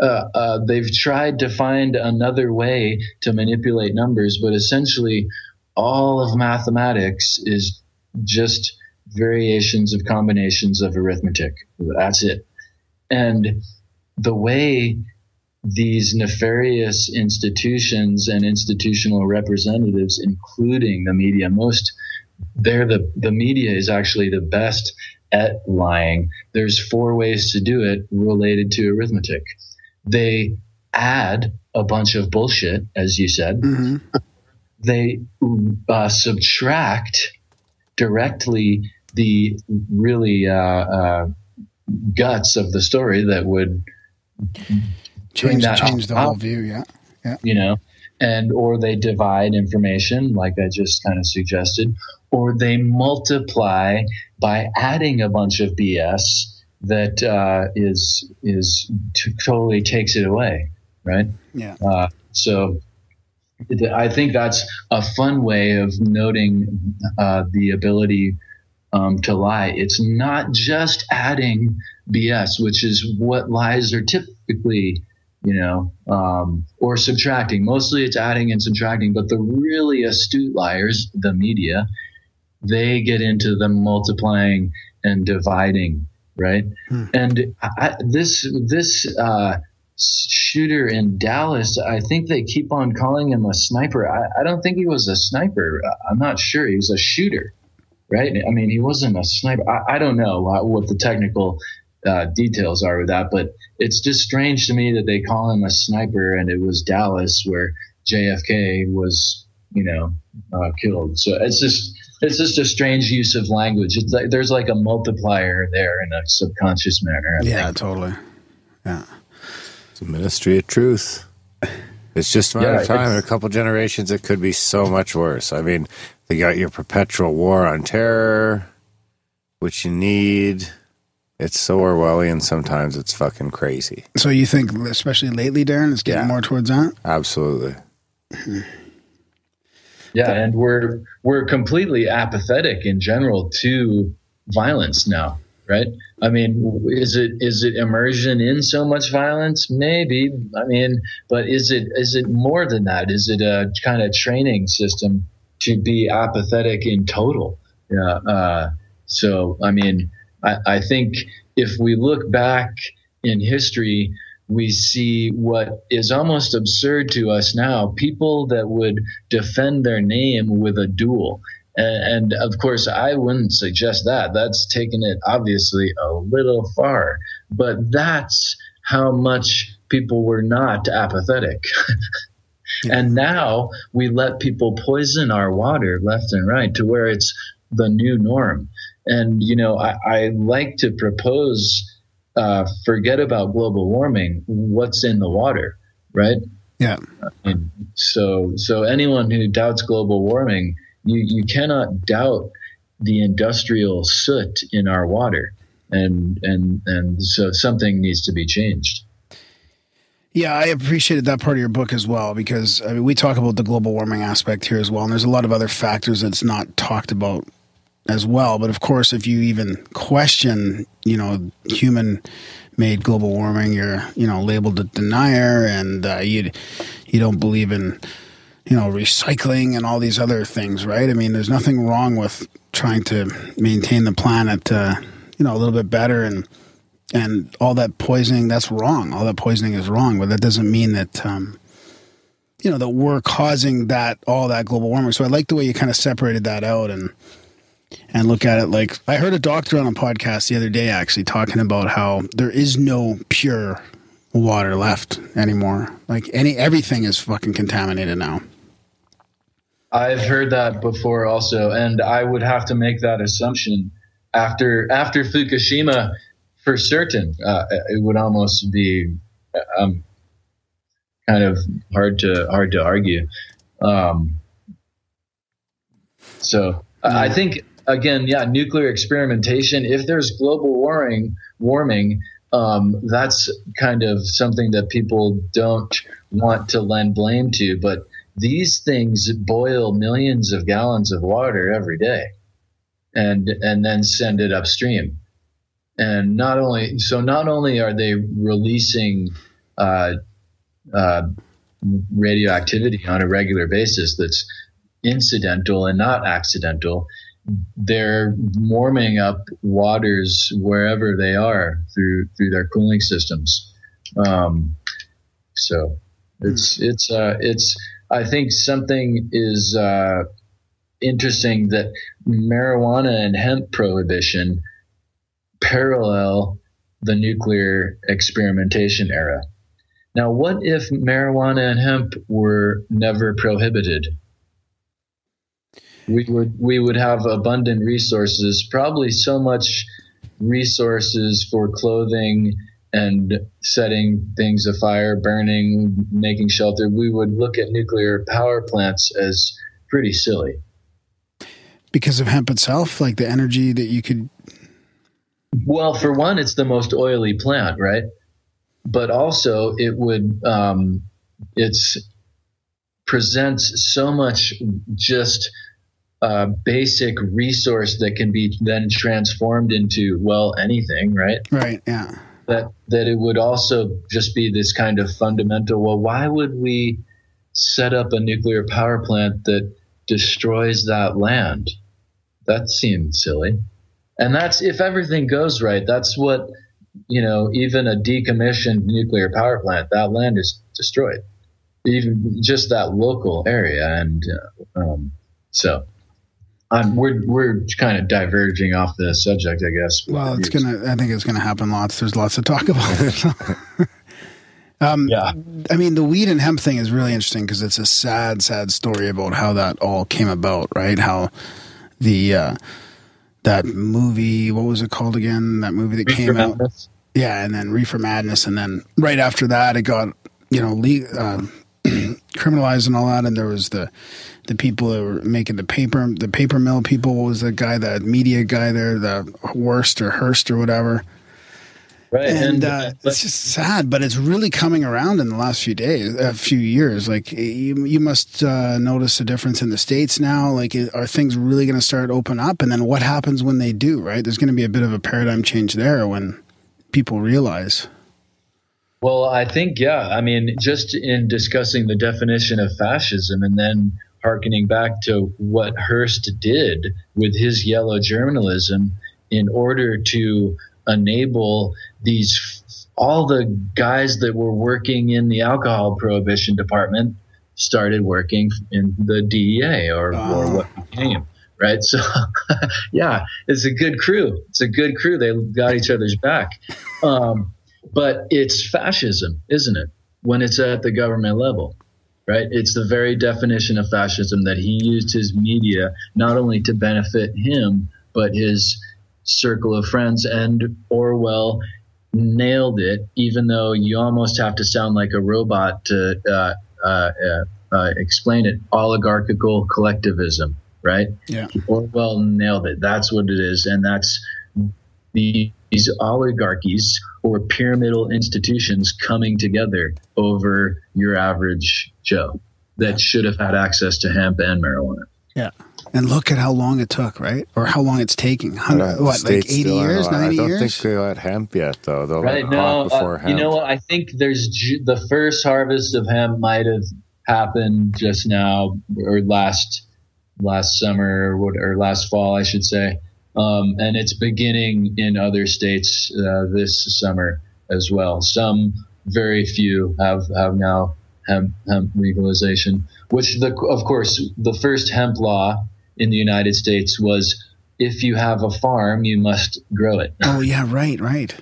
Uh, uh, they've tried to find another way to manipulate numbers, but essentially, all of mathematics is just variations of combinations of arithmetic. That's it. And the way these nefarious institutions and institutional representatives, including the media, most they're the the media is actually the best at lying. There's four ways to do it related to arithmetic. They add a bunch of bullshit, as you said. hmm They uh, subtract directly the really uh, uh, guts of the story that would change, that change the out. whole view Yeah. yeah you know and or they divide information like i just kind of suggested or they multiply by adding a bunch of bs that uh, is is t- totally takes it away right yeah uh, so th- I think that's a fun way of noting uh, the ability um, to lie. It's not just adding BS, which is what lies are typically, you know, um, or subtracting. Mostly it's adding and subtracting, but the really astute liars, the media, they get into the multiplying and dividing, right? And I, this this uh, shooter in Dallas, I think they keep on calling him a sniper. I, I don't think he was a sniper. I'm not sure. He was a shooter, right? I mean, he wasn't a sniper. I, I don't know what, what the technical uh, details are with that, but it's just strange to me that they call him a sniper and it was Dallas where JFK was, you know, uh, killed. So it's just. It's just a strange use of language. It's like there's like a multiplier there in a subconscious manner. I yeah think. totally yeah It's a ministry of truth. It's just a matter Yeah, of time. In a it's- couple generations, it could be so much worse. I mean, they got your perpetual war on terror, which you need. It's so Orwellian sometimes, it's fucking crazy. so you think especially lately darren it's getting Yeah. more towards that Absolutely. Hmm. Yeah, and we're we're completely apathetic in general to violence now, right? I mean, is it is it immersion in so much violence? Maybe. I mean, but is it is it more than that? Is it a kind of training system to be apathetic in total? Yeah. Uh, so, I mean, I, I think if we look back in history, we see what is almost absurd to us now people that would defend their name with a duel. And, and of course, I wouldn't suggest that. That's taking it obviously a little far. But that's how much people were not apathetic. And now we let people poison our water left and right to where it's the new norm. And, you know, I, I like to propose uh, forget about global warming, what's in the water, right? yeah so, so anyone who doubts global warming, you, you cannot doubt the industrial soot in our water. And, and, and so something needs to be changed. Yeah, I appreciated that part of your book as well because I mean, we talk about the global warming aspect here as well, and there's a lot of other factors that's not talked about as well. But of course, if you even question, you know, human-made global warming, you're, you know, labeled a denier, and uh, you you don't believe in, you know, recycling and all these other things, right? I mean, there's nothing wrong with trying to maintain the planet, uh, you know, a little bit better and and all that poisoning that's wrong. All that poisoning is wrong, but that doesn't mean that um, you know that we're causing that all that global warming. So I like the way you kind of separated that out and and look at it like I heard a doctor on a podcast the other day actually talking about how there is no pure water left anymore. Like any everything is fucking contaminated now. I've heard that before also, and I would have to make that assumption after after Fukushima for certain. Uh, it would almost be um, kind of hard to hard to argue. Um, so I think again, yeah, nuclear experimentation. If there's global warming, warming, um, that's kind of something that people don't want to lend blame to. But these things boil millions of gallons of water every day, and and then send it upstream. And not only so, not only are they releasing uh, uh, radioactivity on a regular basis that's incidental and not accidental they're warming up waters wherever they are through through their cooling systems. Um, so it's it's uh, it's I think something is uh, interesting that marijuana and hemp prohibition parallel the nuclear experimentation era. Now, what if marijuana and hemp were never prohibited? We would we would have abundant resources, probably so much resources for clothing and setting things afire, burning, making shelter. We would look at nuclear power plants as pretty silly. Because of hemp itself, like the energy that you could. Well, for one, it's the most oily plant, right? But also, it would um, it's presents so much just uh, basic resource that can be then transformed into well anything, right? Right. Yeah. That that it would also just be this kind of fundamental. Well, why would we set up a nuclear power plant that destroys that land? That seems silly. And that's if everything goes right. That's what you know. Even a decommissioned nuclear power plant, that land is destroyed. Even just that local area, and uh, um, so um, we're we're kind of diverging off the subject, I guess. Well, it's gonna. I think it's gonna happen lots. There's lots to talk about. um, yeah. I mean, the weed and hemp thing is really interesting because it's a sad, sad story about how that all came about. Right? How the uh, that movie. What was it called again? That movie that Reefer came Madness. out. Yeah, and then Reefer Madness, and then right after that, it got you know le- uh, criminalized and all that, and there was the the people that were making the paper, the paper mill people. Was the guy, the media guy there, the Worst or Hearst or whatever. Right, and, and uh, it's just sad, but it's really coming around in the last few days, a few years. Like you, you must uh, notice a difference in the states now. Like, are things really going to start open up? And then what happens when they do? Right, there's going to be a bit of a paradigm change there when people realize. Well, I think yeah. I mean, just in discussing the definition of fascism, and then harkening back to what Hearst did with his yellow journalism in order to enable these all the guys that were working in the alcohol prohibition department started working in the DEA or, oh. or what became right so yeah it's a good crew it's a good crew they got each other's back um, but it's fascism isn't it when it's at the government level right? It's the very definition of fascism that he used his media not only to benefit him, but his circle of friends. And Orwell nailed it, even though you almost have to sound like a robot to uh, uh, uh, uh explain it. Oligarchical collectivism, right? Yeah. Orwell nailed it. That's what it is. And that's these oligarchies or pyramidal institutions coming together over your average Joe that should have had access to hemp and marijuana. Yeah. And look at how long it took, right? Or how long it's taking. what, like 80 years, 90 years? I don't years? think they let hemp yet, though. They'll right, no, uh, You know what? I think there's the first harvest of hemp might have happened just now or last last summer or, what, or last fall, I should say. Um, and it's beginning in other states uh, this summer as well. Some very few have have now hemp, hemp legalization, which the of course the first hemp law in the United States was if you have a farm, you must grow it. Oh yeah, right, right.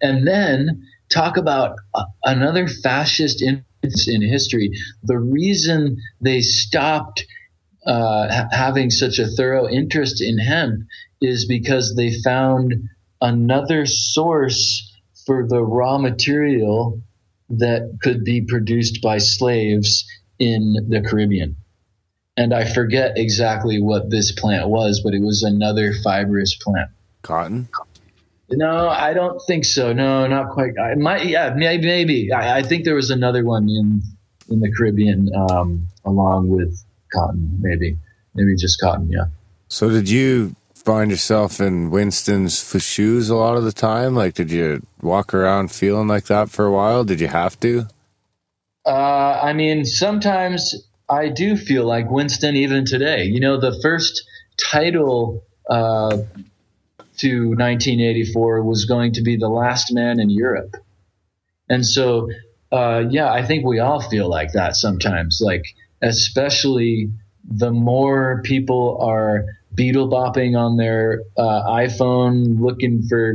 And then talk about another fascist influence in history. The reason they stopped uh, ha- having such a thorough interest in hemp is because they found another source for the raw material that could be produced by slaves in the Caribbean. And I forget exactly what this plant was, but it was another fibrous plant. Cotton. No, I don't think so. No, not quite. I might, yeah, maybe, maybe. I, I think there was another one in in the Caribbean um, along with cotton. Maybe, maybe just cotton. Yeah. So did you find yourself in Winston's shoes a lot of the time? Like, did you walk around feeling like that for a while? Did you have to? Uh, I mean, sometimes I do feel like Winston even today. You know, the first title uh, to 1984 was going to be The Last Man in Europe. And so, uh, yeah, I think we all feel like that sometimes, like, especially the more people are beetle bopping on their uh, iPhone looking for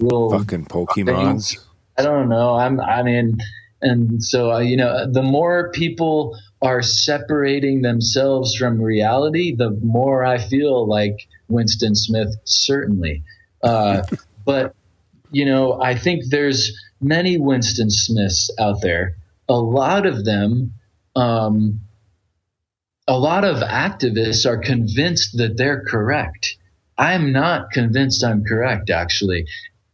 little Fucking Pokemons. things. I don't know. I'm. I mean, and so uh, you know, the more people are separating themselves from reality, the more I feel like Winston Smith. Certainly, uh, but you know, I think there's many Winston Smiths out there. A lot of them. Um, a lot of activists are convinced that they're correct. I'm not convinced I'm correct, actually.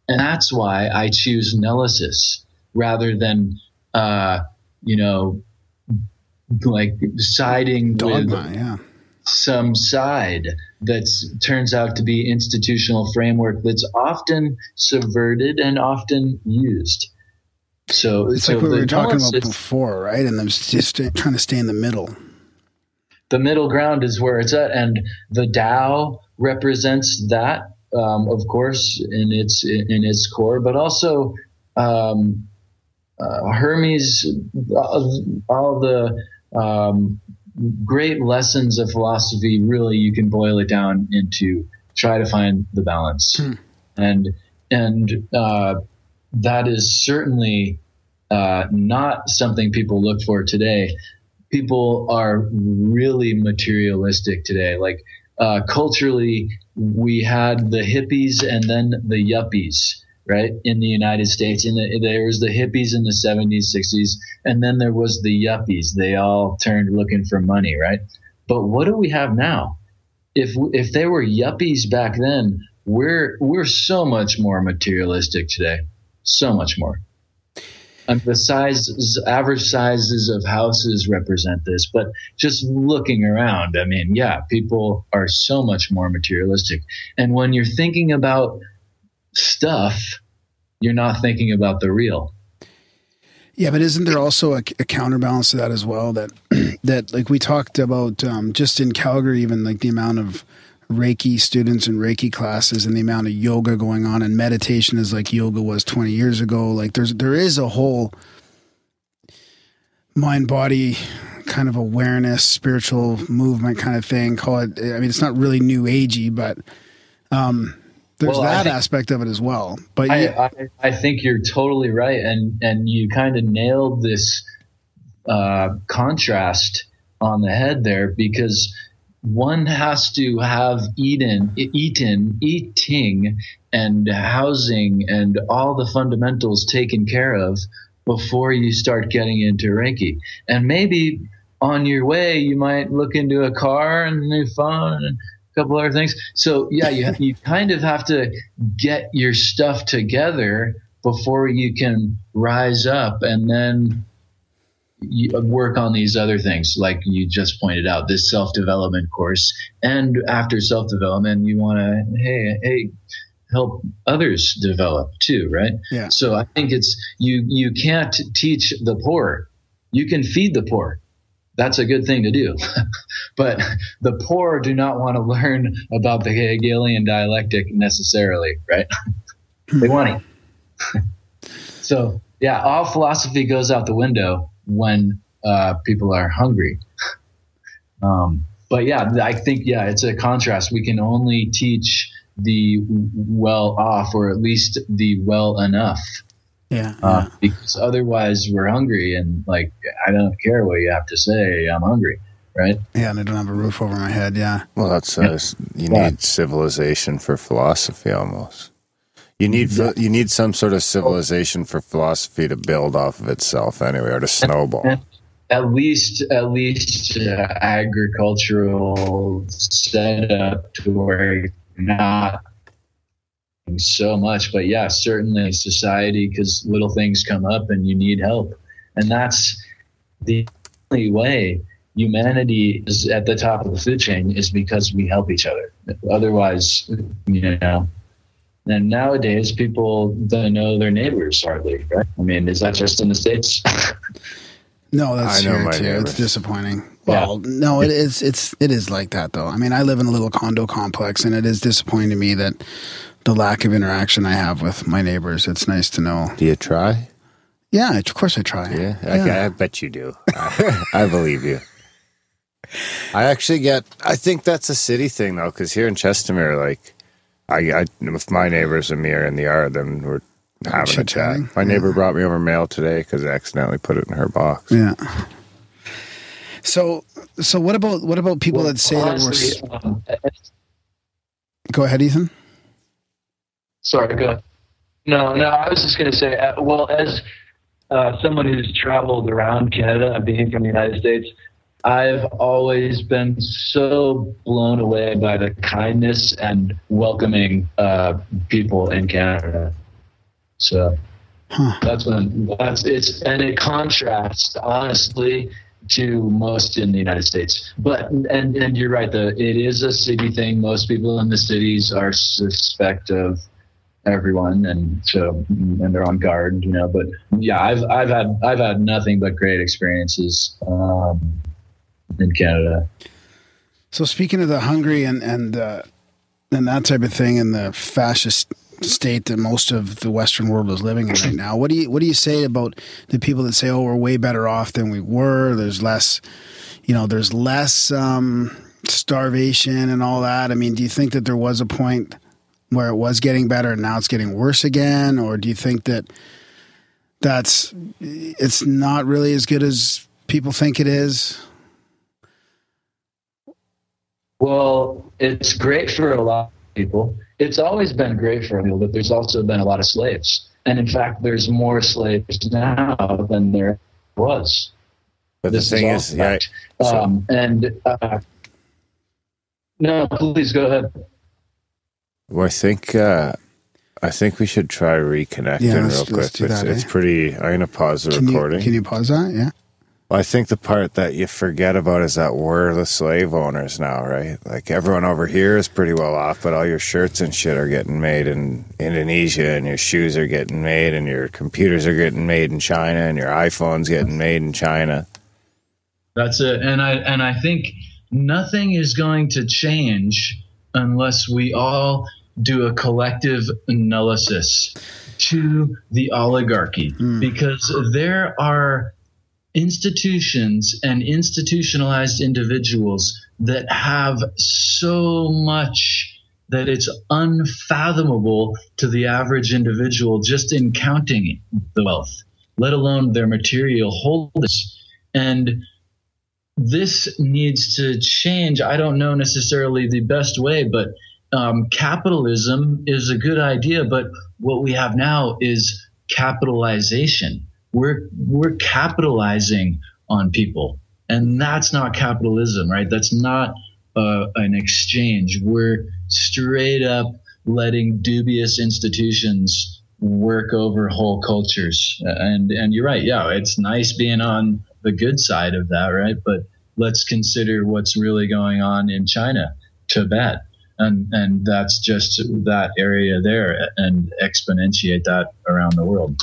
And that's why I choose Nellysis rather than, uh, you know, like siding Dogma, with yeah. some side that turns out to be institutional framework that's often subverted and often used. So It's so like what we were talking about before, right? And them just trying to stay in the middle. The middle ground is where it's at, and the Tao represents that, um, of course, in its in its core, but also um, uh, Hermes, all all the um, great lessons of philosophy. Really, you can boil it down into try to find the balance, and and uh, that is certainly uh, not something people look for today people are really materialistic today. Like uh, culturally, we had the hippies and then the yuppies, right? In the United States, in the, there was the hippies in the 70s, 60s, and then there was the yuppies. They all turned looking for money, right? But what do we have now? If if they were yuppies back then, we're we're so much more materialistic today, so much more and the size average sizes of houses represent this but just looking around i mean yeah people are so much more materialistic and when you're thinking about stuff you're not thinking about the real Yeah, but isn't there also a, a counterbalance to that as well? That that like we talked about um, just in Calgary, even like the amount of Reiki students and Reiki classes and the amount of yoga going on and meditation is like yoga was 20 years ago. Like there's there is a whole mind body kind of awareness, spiritual movement kind of thing. Call it. I mean, it's not really new agey, but um, there's Well, that think- aspect of it as well. But I, yeah, I, I think you're totally right, and and you kind of nailed this uh, contrast on the head there because one has to have eaten, eaten, eating, and housing, and all the fundamentals taken care of before you start getting into Reiki, and maybe on your way you might look into a car and a new phone and a couple other things. So yeah, you you kind of have to get your stuff together before you can rise up and then work on these other things like you just pointed out this self-development course and after self-development you want to hey hey help others develop too right Yeah. so i think it's you you can't teach the poor you can feed the poor that's a good thing to do. but the poor do not want to learn about the Hegelian dialectic necessarily, right? they want it. so, yeah, all philosophy goes out the window when uh, people are hungry. Um, but yeah, I think, yeah, it's a contrast. We can only teach the well off or at least the well enough Yeah. uh, because otherwise we're hungry and like I don't care what you have to say. I'm hungry, right? yeah. And I don't have a roof over my head. Yeah. Well, that's uh, you Yeah. need civilization for philosophy almost. You need you need some sort of civilization for philosophy to build off of itself anyway, or to snowball. At least, at least uh, agricultural setup to where not so much. But yeah, certainly society because little things come up and you need help, and that's the only way humanity is at the top of the food chain is because we help each other. Otherwise, you know. And nowadays, people don't know their neighbors hardly, right? I mean, is that just in the states? No, that's I know here my too. neighbors. It's disappointing. Well, no, it is. It's it is like that though. I mean, I live in a little condo complex, and it is disappointing to me that the lack of interaction I have with my neighbors. It's nice to know. Do you try? Yeah, of course I try. Yeah, I, I bet you do. I, I believe you. I actually get. I think that's a city thing though, because here in Chestermere, like, I, I if my neighbors and me are in the yard, then we're having a chat. Chit-chatting? My neighbor brought me over mail today because I accidentally put it in her box. Yeah. So, so what about what about people that say that we're? Honestly, s- um, Go ahead, Ethan. Sorry, go ahead. No, no, I was just going to say, uh, well, as uh, someone who's traveled around Canada, being from the United States, I've always been so blown away by the kindness and welcoming uh, people in Canada. So Huh. that's when that's it's and it contrasts honestly to most in the United States. But and and you're right, the it is a city thing. Most people in the cities are suspect of everyone and so and they're on guard, you know. But yeah, I've I've had I've had nothing but great experiences um, in Canada. So speaking of the hungry and and uh, and that type of thing, and the fascist state that most of the Western world is living in right now, what do you what do you say about the people that say, "Oh, we're way better off than we were"? There's less, you know, there's less um, starvation and all that. I mean, do you think that there was a point where it was getting better and now it's getting worse again, or do you think that that's it's not really as good as people think it is? Well, it's great for a lot of people. It's always been great for people, but there's also been a lot of slaves. And in fact, there's more slaves now than there was. But the thing all is, yeah, fact. so- um, and uh, no, please go ahead. well, I think uh, I think we should try reconnecting Yeah, real let's- quick. let's do it's, that, it's eh? pretty. I'm gonna pause the Can you, recording. can you pause that? Yeah. Well, I think the part that you forget about is that we're the slave owners now, right? Like everyone over here is pretty well off, but all your shirts and shit are getting made in Indonesia, and your shoes are getting made, and your computers are getting made in China, and your iPhone's getting made in China. That's it. And I and I think nothing is going to change unless we all do a collective analysis to the oligarchy hmm. because there are institutions and institutionalized individuals that have so much that it's unfathomable to the average individual just in counting the wealth, let alone their material holdings. And this needs to change. I don't know necessarily the best way, but um, capitalism is a good idea. But what we have now is capitalization. We're we're capitalizing on people, and that's not capitalism, right? That's not uh, an exchange. We're straight up letting dubious institutions work over whole cultures. And and you're right. Yeah, it's nice being on the good side of that, right? But let's consider what's really going on in China, Tibet, and and that's just that area there, and exponentiate that around the world.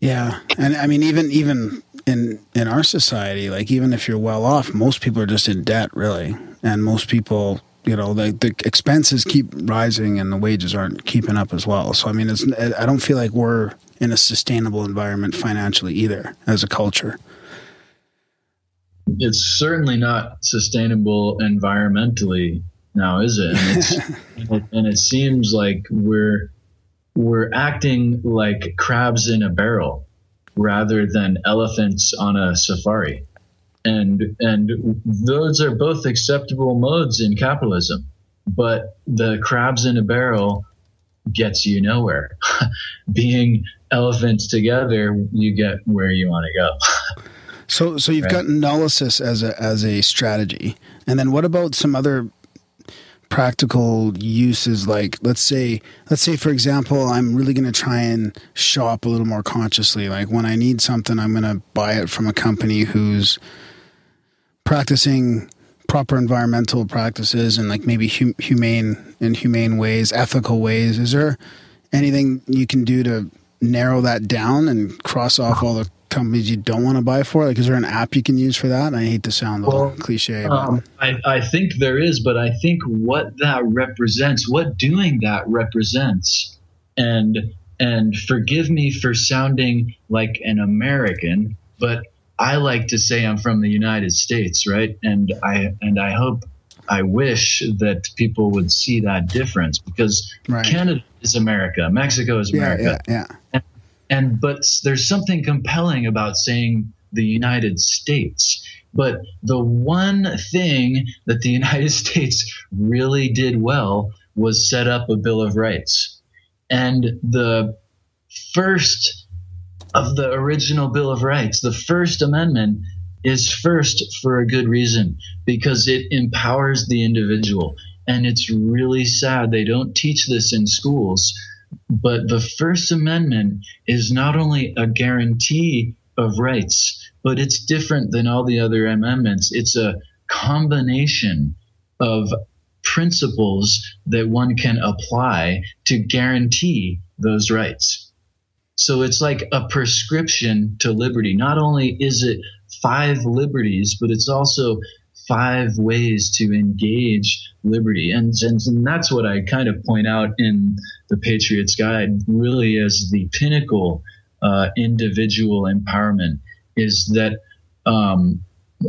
Yeah, and I mean, even even in in our society, like even if you're well off, most people are just in debt, really, and most people, you know, the the expenses keep rising and the wages aren't keeping up as well. So I mean, it's I don't feel like we're in a sustainable environment financially either as a culture. It's certainly not sustainable environmentally now, is it? And, it's, and it seems like we're we're acting like crabs in a barrel rather than elephants on a safari. And and those are both acceptable modes in capitalism. But the crabs in a barrel gets you nowhere. Being elephants together, you get where you want to go. so so you've right. got analysis as a as a strategy. And then what about some other practical uses like let's say let's say for example i'm really going to try and shop a little more consciously. Like when i need something i'm going to buy it from a company who's practicing proper environmental practices and like maybe hum- humane in humane ways ethical ways. Is there anything you can do to narrow that down and cross off uh-huh. all the companies you don't want to buy for? Like, is there an app you can use for that? I hate to sound a well, cliche. Um, I, I think there is, but I think what that represents, what doing that represents, and and forgive me for sounding like an American, but I like to say I'm from the United States, right? And I and I hope I wish that people would see that difference because right. Canada is America, Mexico is America. Yeah, yeah, yeah. And but there's something compelling about saying the United States. But the one thing that the United States really did well was set up a Bill of Rights. And the first of the original Bill of Rights, the First Amendment, is first for a good reason because it empowers the individual. And it's really sad they don't teach this in schools but the First Amendment is not only a guarantee of rights, but it's different than all the other amendments. It's a combination of principles that one can apply to guarantee those rights. So it's like a prescription to liberty. Not only is it five liberties, but it's also five ways to engage liberty. And, and, and, that's what I kind of point out in the Patriot's Guide, really as the pinnacle uh, individual empowerment is that, um,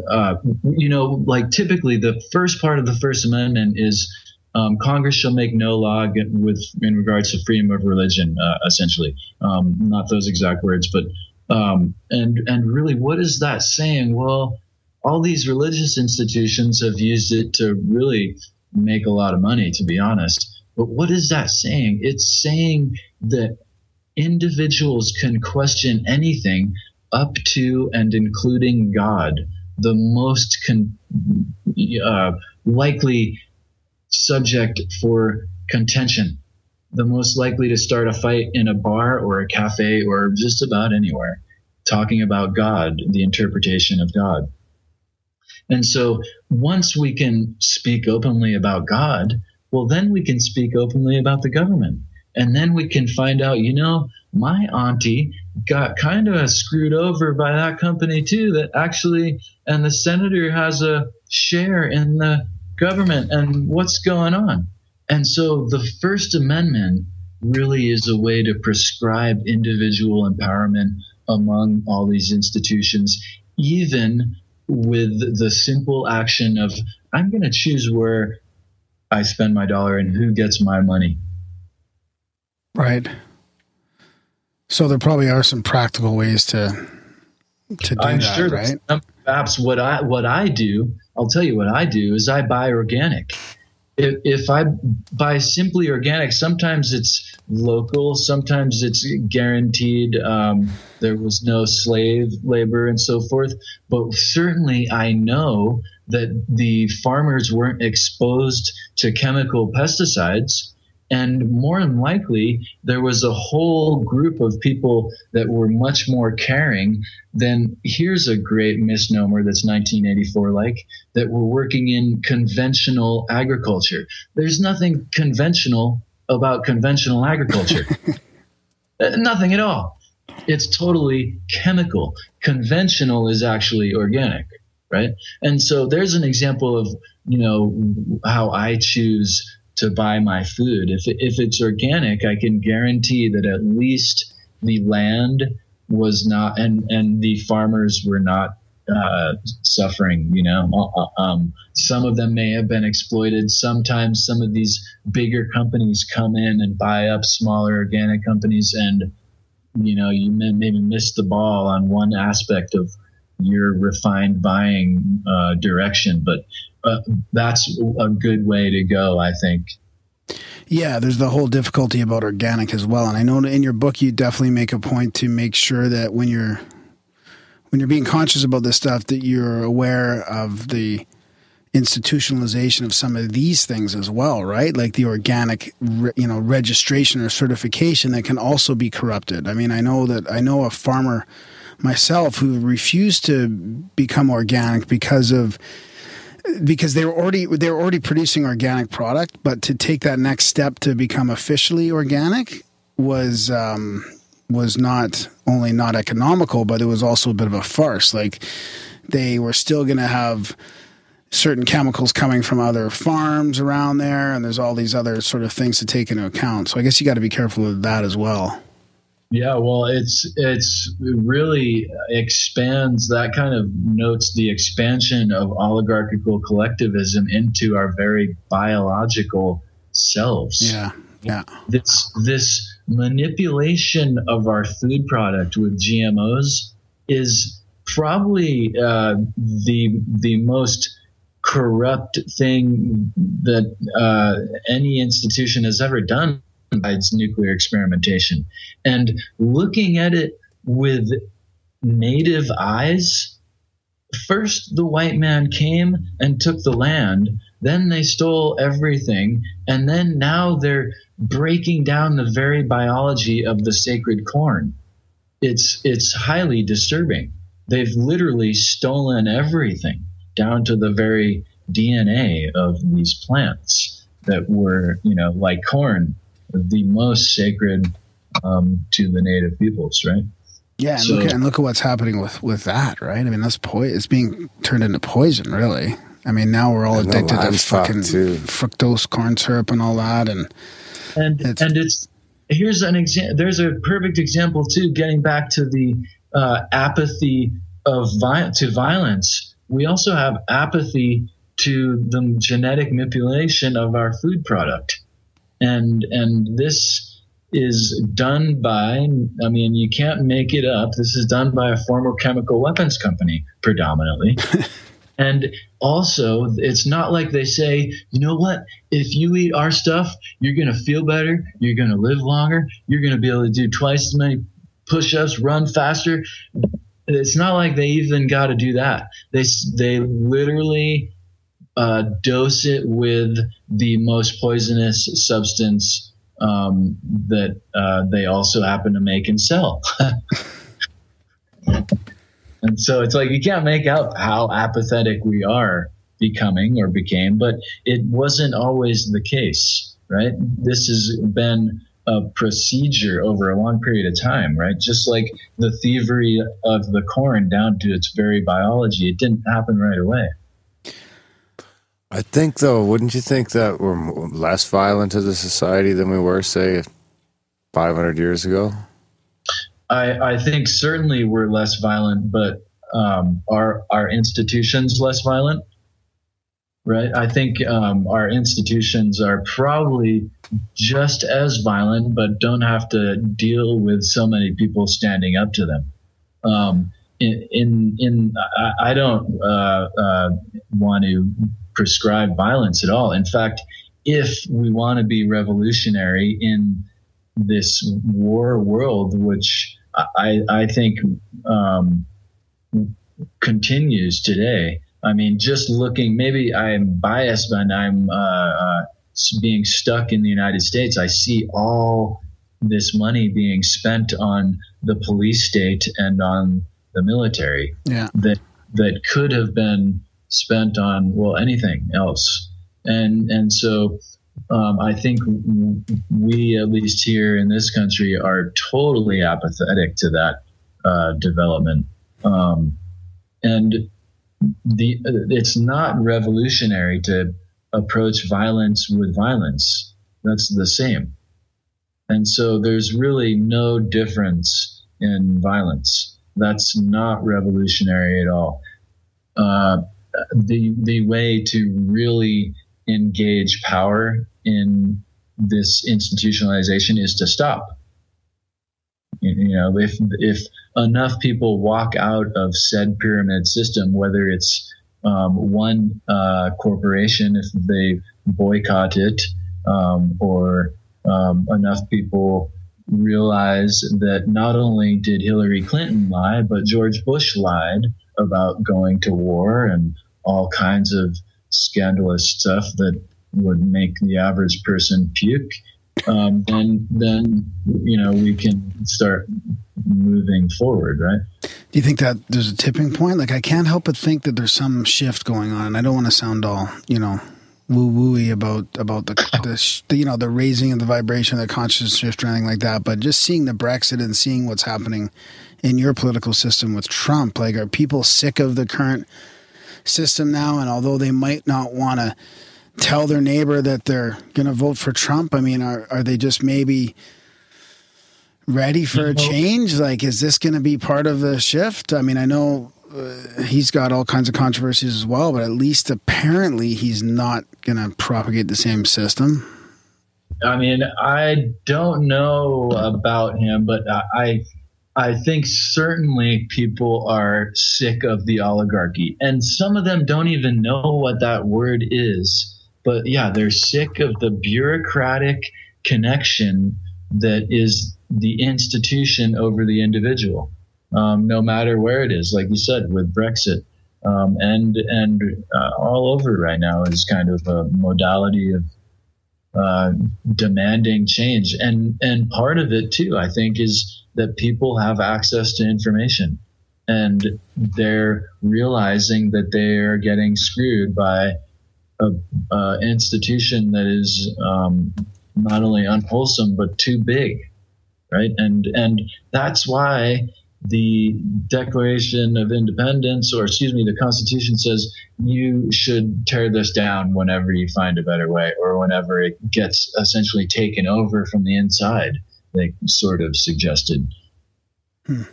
uh, you know, like typically the first part of the First Amendment is um, Congress shall make no law with in regards to freedom of religion, uh, essentially. Um, not those exact words, but um, and and really, what is that saying? Well, all these religious institutions have used it to really make a lot of money, to be honest. But what is that saying? It's saying that individuals can question anything up to and including God, the most con- uh, likely subject for contention, the most likely to start a fight in a bar or a cafe or just about anywhere, talking about God, the interpretation of God. And so once we can speak openly about God, well, then we can speak openly about the government. And then we can find out, you know, my auntie got kind of screwed over by that company too, that actually, and the senator has a share in the government and what's going on. And so the First Amendment really is a way to prescribe individual empowerment among all these institutions, even with the simple action of I'm going to choose where I spend my dollar and who gets my money. Right. So there probably are some practical ways to to do I'm that, sure right? Perhaps what I what I do, I'll tell you what I do is I buy organic if, if I buy simply organic, sometimes it's local, sometimes it's guaranteed. Um, there was no slave labor and so forth. But certainly, I know that the farmers weren't exposed to chemical pesticides and more than likely, there was a whole group of people that were much more caring than here's a great misnomer that's 1984 like that were working in conventional agriculture. There's nothing conventional about conventional agriculture. Uh, nothing at all. it's totally chemical. Conventional is actually organic, right? And so there's an example of you know how I choose to buy my food. If if it's organic, I can guarantee that at least the land was not and and the farmers were not uh, suffering. You know, uh, uh, um, some of them may have been exploited. Sometimes some of these bigger companies come in and buy up smaller organic companies, and you know, you may maybe miss the ball on one aspect of your refined buying uh, direction, but uh, that's a good way to go, I think. Yeah, there's the whole difficulty about organic as well. And I know in your book you definitely make a point to make sure that when you're when you're being conscious about this stuff that you're aware of the institutionalization of some of these things as well, right? Like the organic, you know, registration or certification that can also be corrupted. I mean, I know that I know a farmer myself who refused to become organic because of because they were already they were already producing organic product, but to take that next step to become officially organic was um, was not only not economical, but it was also a bit of a farce. Like they were still going to have certain chemicals coming from other farms around there, and there's all these other sort of things to take into account. So I guess you got to be careful with that as well. Yeah, well, it's it's it really expands that kind of notes the expansion of oligarchical collectivism into our very biological selves. Yeah, yeah. This this manipulation of our food product with GMOs is probably uh, the the most corrupt thing that uh, any institution has ever done by its nuclear experimentation. And looking at it with native eyes, first the white man came and took the land, then they stole everything, and then now they're breaking down the very biology of the sacred corn. It's it's highly disturbing. They've literally stolen everything down to the very DNA of these plants that were, you know, like corn, the most sacred um, to the native peoples, right? Yeah, and, so, look at, and look at what's happening with with that, right? I mean, that's po- it's being turned into poison, really. I mean, now we're all addicted to fucking fructose corn syrup and all that, and and it's, and it's here's an example. There's a perfect example too. Getting back to the uh, apathy of vi- to violence, we also have apathy to the genetic manipulation of our food product, and and this is done by. I mean, you can't make it up. This is done by a former chemical weapons company, predominantly. And also, it's not like they say, you know what? If you eat our stuff, you're going to feel better. You're going to live longer. You're going to be able to do twice as many push ups, run faster. It's not like they even got to do that. They, they literally uh, dose it with the most poisonous substance um, that uh, they also happen to make and sell. And so it's like you can't make out how apathetic we are becoming or became, but it wasn't always the case, right? This has been a procedure over a long period of time, right? Just like the thievery of the corn down to its very biology, it didn't happen right away. I think, though, wouldn't you think that we're less violent as a society than we were, say, 500 years ago? I, I think certainly we're less violent, but um, are our institutions less violent? Right. I think um, our institutions are probably just as violent, but don't have to deal with so many people standing up to them. Um, in, in, in I, I don't uh, uh, want to prescribe violence at all. In fact, if we want to be revolutionary in this war world, which I, I think um, continues today. I mean, just looking, maybe I'm biased when I'm uh, uh, being stuck in the United States. I see all this money being spent on the police state and on the military yeah. that that could have been spent on well anything else and and so um, I think we, at least here in this country, are totally apathetic to that uh, development. Um, and the it's not revolutionary to approach violence with violence. That's the same. And so there's really no difference in violence. That's not revolutionary at all. Uh, the the way to really engage power in this institutionalization is to stop. You know, if if enough people walk out of said pyramid system, whether it's um, one uh, corporation, if they boycott it, um, or um, enough people realize that not only did Hillary Clinton lie, but George Bush lied about going to war and all kinds of scandalous stuff that would make the average person puke, um, then then you know we can start moving forward, right? Do you think that there's a tipping point? Like I can't help but think that there's some shift going on. I don't want to sound all you know woo wooey about about the, the, the you know the raising of the vibration the consciousness shift or anything like that, but just seeing the Brexit and seeing what's happening in your political system with Trump, like are people sick of the current system now? And although they might not want to tell their neighbor that they're going to vote for Trump, I mean, are are they just maybe ready for a change? Like, is this going to be part of the shift? I mean, I know uh, he's got all kinds of controversies as well, but at least apparently he's not going to propagate the same system. I mean, I don't know about him, but I I think certainly people are sick of the oligarchy, and some of them don't even know what that word is. But yeah, they're sick of the bureaucratic connection that is the institution over the individual, um, no matter where it is. Like you said, with Brexit, um, and and uh, all over right now is kind of a modality of uh, demanding change, and and part of it too, I think, is that people have access to information and they're realizing that they're getting screwed by a, a institution that is um, not only unwholesome but too big right and and that's why the declaration of independence or excuse me the constitution says you should tear this down whenever you find a better way or whenever it gets essentially taken over from the inside they sort of suggested. Hmm.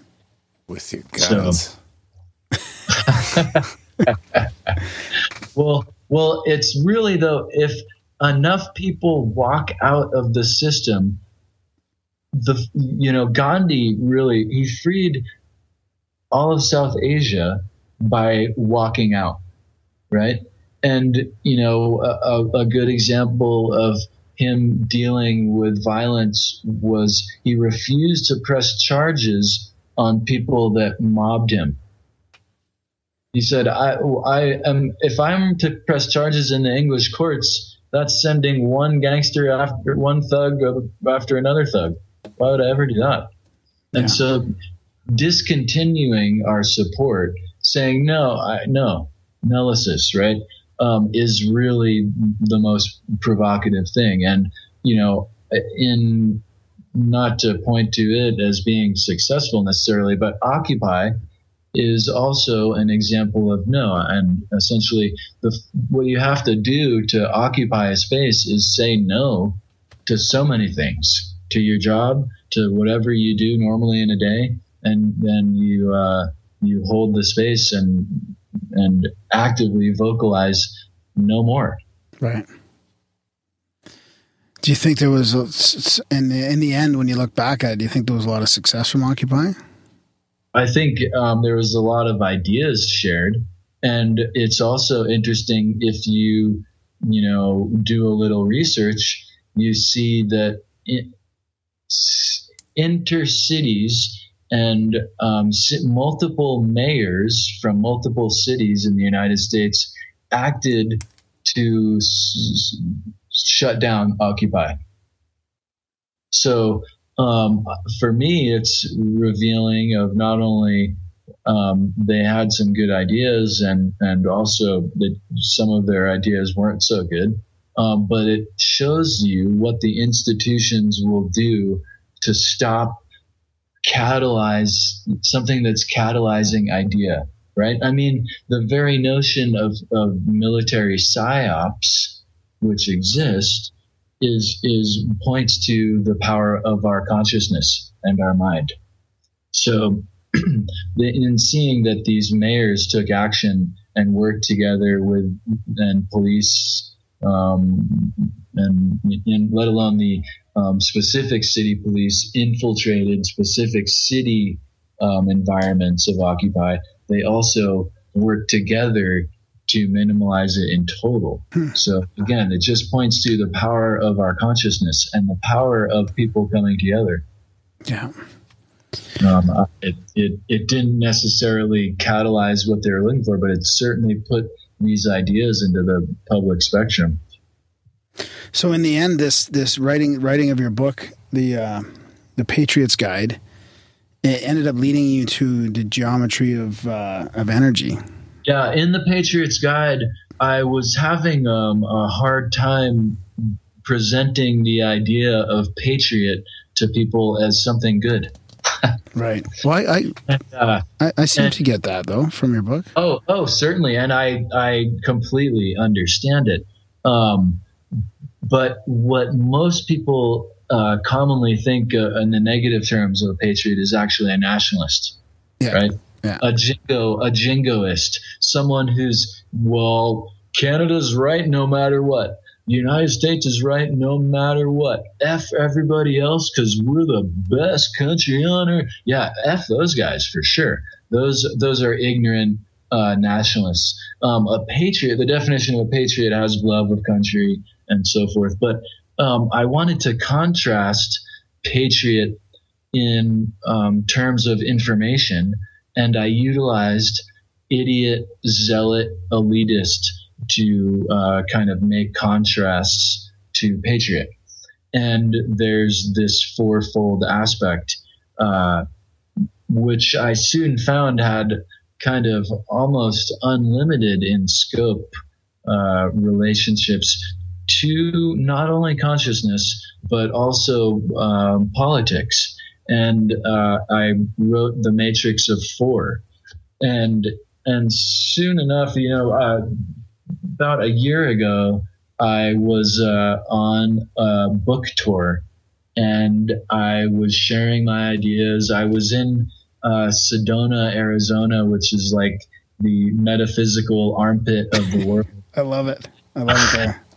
With your guns. So, well, well, it's really though if enough people walk out of the system, the you know Gandhi really he freed all of South Asia by walking out, right? And you know a, a good example of him dealing with violence was he refused to press charges on people that mobbed him. He said, I, I am, if I'm to press charges in the English courts, that's sending one gangster after one thug after another thug. Why would I ever do that? And yeah. so discontinuing our support, saying, no, I, no, nullicis, right? um, is really the most provocative thing. And, you know, in not to point to it as being successful necessarily, but Occupy is also an example of no. And essentially, the, what you have to do to occupy a space is say no to so many things to your job, to whatever you do normally in a day. And then you, uh, you hold the space and and actively vocalize no more. Right. Do you think there was, a, in the, in the end, when you look back at it, do you think there was a lot of success from Occupy? I think um, there was a lot of ideas shared, and it's also interesting if you, you know, do a little research, you see that it, intercities and um, multiple mayors from multiple cities in the United States acted to s- shut down Occupy. So um, for me, it's revealing of not only um, they had some good ideas and and also that some of their ideas weren't so good, um, but it shows you what the institutions will do to stop catalyze something that's catalyzing idea, right? I mean, the very notion of, of military psyops, which exist, is is points to the power of our consciousness and our mind. So, in seeing that these mayors took action and worked together with and police um, and, and let alone the um, specific city police infiltrated specific city um, environments of Occupy, they also work together to minimize it in total. So again, it just points to the power of our consciousness and the power of people coming together. Yeah. Um, it, it, it didn't necessarily catalyze what they were looking for, but it certainly put these ideas into the public spectrum. So in the end, this this writing writing of your book, the uh, the Patriots Guide, it ended up leading you to the geometry of uh, of energy. Yeah, in the Patriots Guide, I was having um, a hard time presenting the idea of patriot to people as something good. right. Well, I I, uh, I, I seem and, to get that though from your book. Oh, oh, certainly, and I I completely understand it. Um, but what most people uh, commonly think uh, in the negative terms of a patriot is actually a nationalist, yeah. right? Yeah. A jingo, a jingoist, someone who's well, Canada's right no matter what. The United States is right no matter what. F everybody else because we're the best country on earth. Yeah, F those guys for sure. Those those are ignorant uh, nationalists. Um, a patriot, the definition of a patriot has love of country and so forth. But um, I wanted to contrast patriot in um, terms of information, and I utilized idiot, zealot, elitist to uh, kind of make contrasts to patriot. And there's this fourfold aspect, uh, which I soon found had kind of almost unlimited in scope uh, relationships to not only consciousness but also um, politics. And uh, I wrote the Matrix of Four, and and soon enough, you know, uh, about a year ago, I was uh, on a book tour, and I was sharing my ideas. I was in uh, Sedona, Arizona, which is like the metaphysical armpit of the world. I love it. I love it there.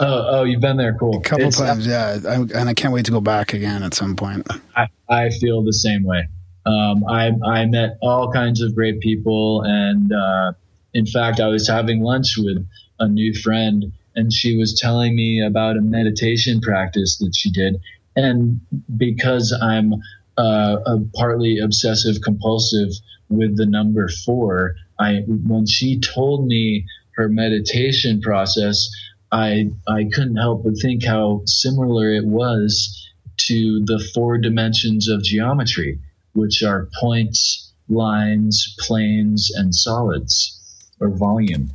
Oh, oh, you've been there. Cool. A couple It's- times, yeah. I, and I can't wait to go back again at some point. I, I feel the same way. Um, I, I met all kinds of great people. And uh, in fact, I was having lunch with a new friend, and she was telling me about a meditation practice that she did. And because I'm uh, a partly obsessive compulsive with the number four, I when she told me her meditation process, I I couldn't help but think how similar it was to the four dimensions of geometry, which are points, lines, planes, and solids, or volume.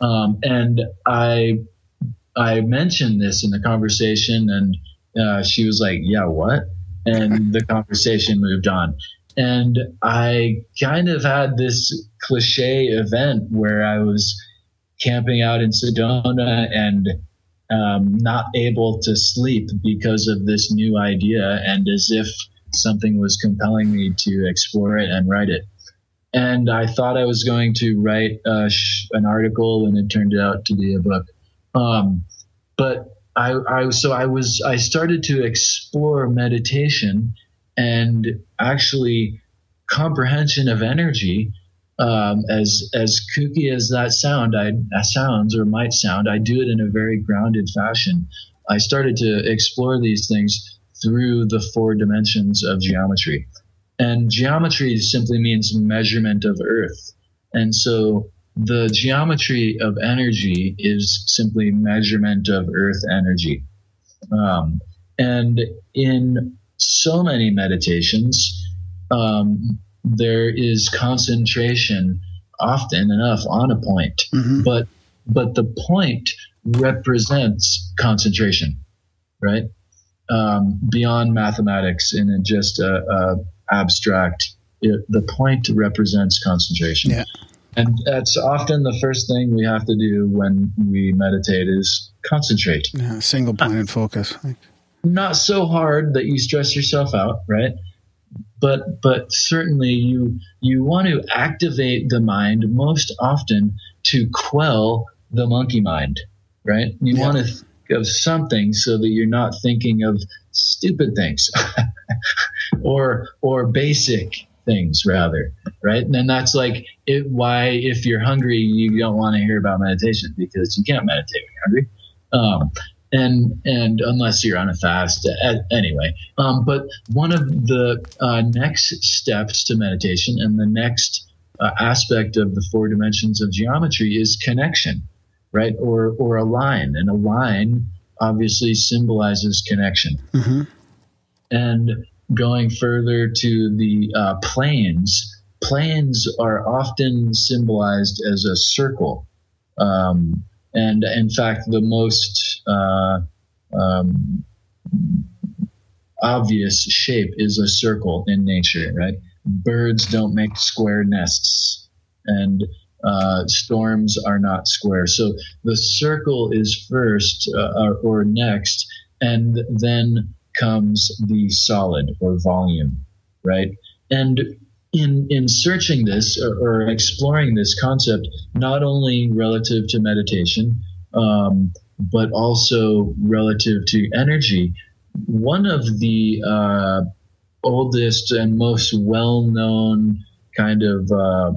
Um, and I I mentioned this in the conversation, and uh, she was like, "Yeah, what?" And the conversation moved on. And I kind of had this cliche event where I was camping out in Sedona and um, not able to sleep because of this new idea, and as if something was compelling me to explore it and write it. And I thought I was going to write sh- an article, and it turned out to be a book. Um, but I, I so I was I started to explore meditation and actually comprehension of energy um, as as kooky as that sound I that sounds or might sound, I do it in a very grounded fashion. I started to explore these things through the four dimensions of geometry, and geometry simply means measurement of Earth, and so the geometry of energy is simply measurement of Earth energy, um, and in so many meditations. Um, there is concentration often enough on a point Mhm. but but the point represents concentration, right? Um, beyond mathematics and in just a, a abstract, it, the point represents concentration. Yeah. And that's often the first thing we have to do when we meditate is concentrate. Yeah, single pointed ah. focus. Not so hard that you stress yourself out, right? But but certainly you you want to activate the mind most often to quell the monkey mind, right? You Yeah. want to think of something so that you're not thinking of stupid things or or basic things rather right? And then that's like it why if you're hungry you don't want to hear about meditation because you can't meditate when you're hungry. Um, and and unless you're on a fast uh, anyway. Um, but one of the uh, next steps to meditation and the next uh, aspect of the four dimensions of geometry is connection right? Or or a line and a line obviously symbolizes connection mhm. and going further to the uh, planes, planes are often symbolized as a circle. Um, and in fact, the most uh, um, obvious shape is a circle in nature, right? Birds don't make square nests, and uh, storms are not square. So the circle is first uh, or, or next, and then comes the solid or volume, right? And in in searching this or, or exploring this concept, not only relative to meditation, um, but also relative to energy, one of the uh, oldest and most well-known kind of uh,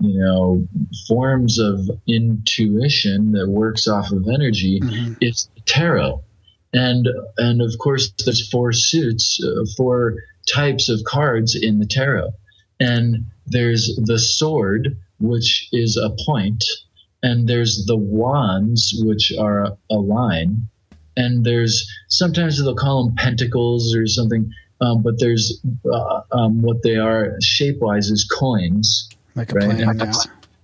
you know forms of intuition that works off of energy Mhm. is tarot. And and of course there's four suits uh, four types of cards in the tarot. And there's the sword which is a point and there's the wands which are a line. And there's sometimes they'll call them pentacles or something um, but there's uh, um, what they are shape wise is coins like a Right, plane. Yeah.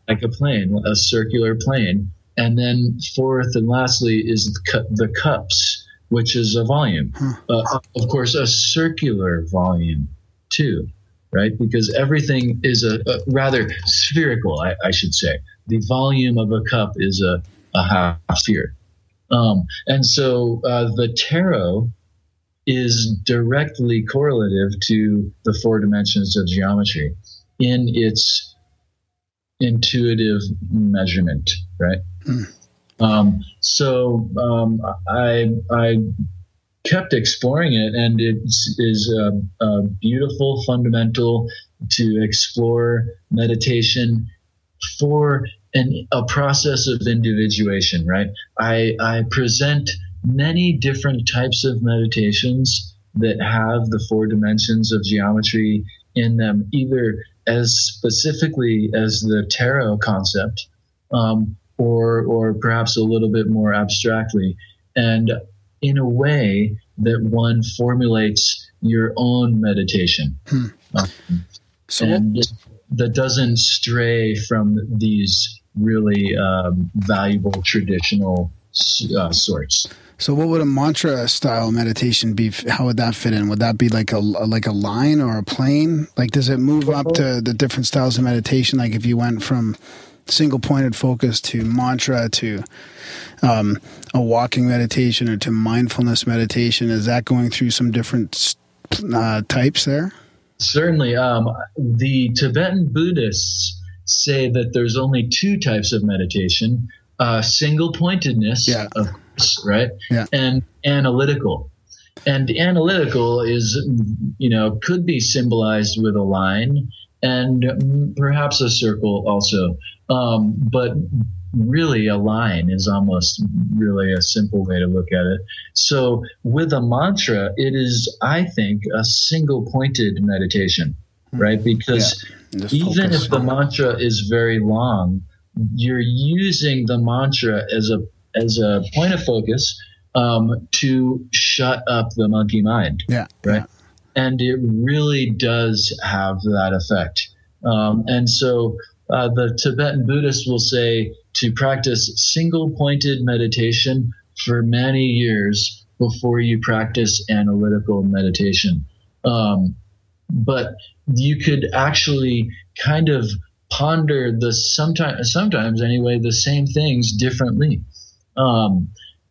like a plane, a circular plane. And then fourth and lastly is the, cu- the cups, which is a volume. Huh. Uh, of course, a circular volume too, right? Because everything is a, a rather spherical, I, I should say. The volume of a cup is a, a half sphere. Um, and so uh, the tarot is directly correlative to the four dimensions of geometry in its intuitive measurement, right? Hmm. Um, so um, I I kept exploring it, and it is a, a beautiful fundamental to explore meditation for an, a process of individuation, right? I, I present many different types of meditations that have the four dimensions of geometry in them, either as specifically as the tarot concept, um, or or perhaps a little bit more abstractly, and in a way that one formulates your own meditation, Hmm. Um, So and that doesn't stray from these really um, valuable traditional uh, sorts. So, what would a mantra style meditation be? How would that fit in? Would that be like a like a line or a plane? Like, does it move up to the different styles of meditation? Like, if you went from single pointed focus to mantra to um, a walking meditation or to mindfulness meditation, is that going through some different uh, types there? Certainly, um, the Tibetan Buddhists say that there's only two types of meditation: uh, single pointedness, Yeah. of course, right, Yeah. and analytical. And analytical is, you know, could be symbolized with a line and perhaps a circle also. Um, but really, a line is almost really a simple way to look at it. So, with a mantra, it is, I think, a single pointed meditation, right? Because Just even focus. if the mantra is very long, you're using the mantra as a as a point of focus um, to shut up the monkey mind yeah, right? And it really does have that effect. Um, and so uh, the Tibetan Buddhists will say to practice single pointed meditation for many years before you practice analytical meditation. Um, but you could actually kind of ponder the sometimes, sometimes anyway, the same things differently. Um,